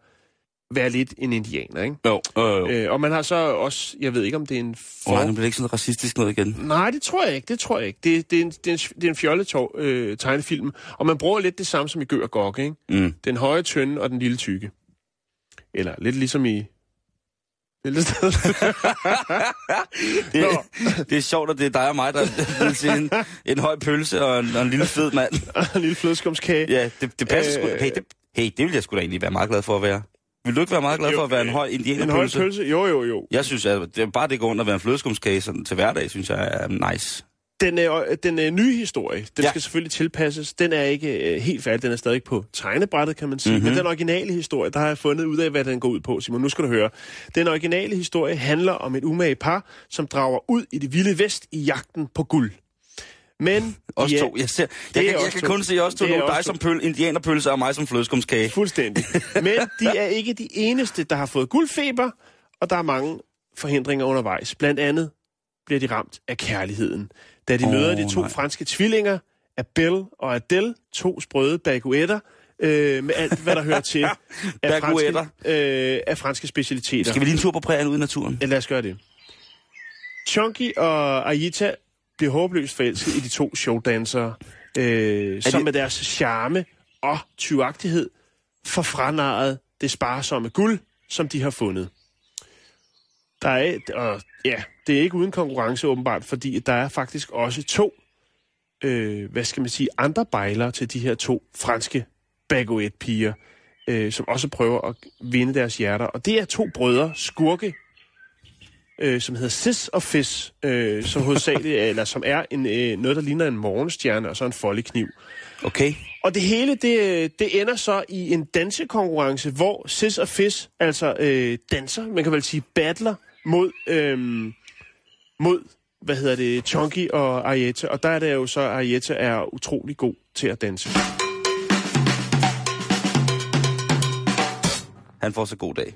være lidt en indianer, ikke? Jo, øh, øh. Øh, og man har så også, jeg ved ikke om det er en for... Oh, nu bliver det ikke sådan racistisk noget igen. Nej, det tror jeg ikke, det tror jeg ikke. Det, det, er, en, det, er, en, det er en fjolletår øh, tegnefilm, og man bruger lidt det samme som i Gør og Gok, ikke? Mm. Den høje tynde og den lille tykke. Eller lidt ligesom i... Bæltestedet. Det, Nå. det er sjovt, at det er dig og mig, der vil se en, en høj pølse og en, og en lille fed mand. en lille flødeskumskage. Ja, det, det passer Øh. sgu. Hey det, hey, det vil jeg sgu da egentlig være meget glad for at være. Vil du ikke være meget glad Jo, for at være en øh, høj En høj indianerpølse? pølse? Jo, jo, jo. Jeg synes, at det er bare det går rundt at være en flødeskumskage sådan, til hverdag, synes jeg er nice. Den, øh, den øh, nye historie, den Ja. skal selvfølgelig tilpasses. Den er ikke øh, helt færdig. Den er stadig på tegnebrættet, kan man sige. Mhm. Mm-hmm. Men den originale historie, der har jeg fundet ud af, hvad den går ud på, Simon. Nu skal du høre. Den originale historie handler om et umage par, som drager ud i det vilde vest i jagten på guld. Men Os ja, to. Jeg, ser, jeg, kan, jeg kan kun se os to nu. Dig som pøl, indianerpølse og mig som flødeskumskage. Fuldstændig. Men de er ikke de eneste, der har fået guldfeber, og der er mange forhindringer undervejs. Blandt andet bliver de ramt af kærligheden. Da de oh, møder de to nej. franske tvillinger, Abel og Adele, to sprøde baguetter, øh, med alt, hvad der hører til af franske, øh, af franske specialiteter. Skal vi lige en tur på prærien ude i naturen? Ja, lad os gøre det. Chunky og Aita bliver håbløst forelsket i de to showdansere, øh, som med deres charme og tyvagtighed får det sparsomme guld, som de har fundet. Der er, og ja, det er ikke uden konkurrence åbenbart, fordi der er faktisk også to, øh, hvad skal man sige, andre bejlere til de her to franske baguette-piger, øh, som også prøver at vinde deres hjerter. Og det er to brødre, skurke, øh, som hedder Sis og Fis, øh, som hovedsageligt, eller som er en, øh, noget, der ligner en morgenstjerne og så en foldekniv. Okay. Og det hele, det, det ender så i en dansekonkurrence, hvor Sis og Fis altså øh, danser, man kan vel sige battler, mod, øh, mod hvad hedder det, Chunky og Arietta. Og der er det jo så, at Arietta er utrolig god til at danse. Han får så god dag.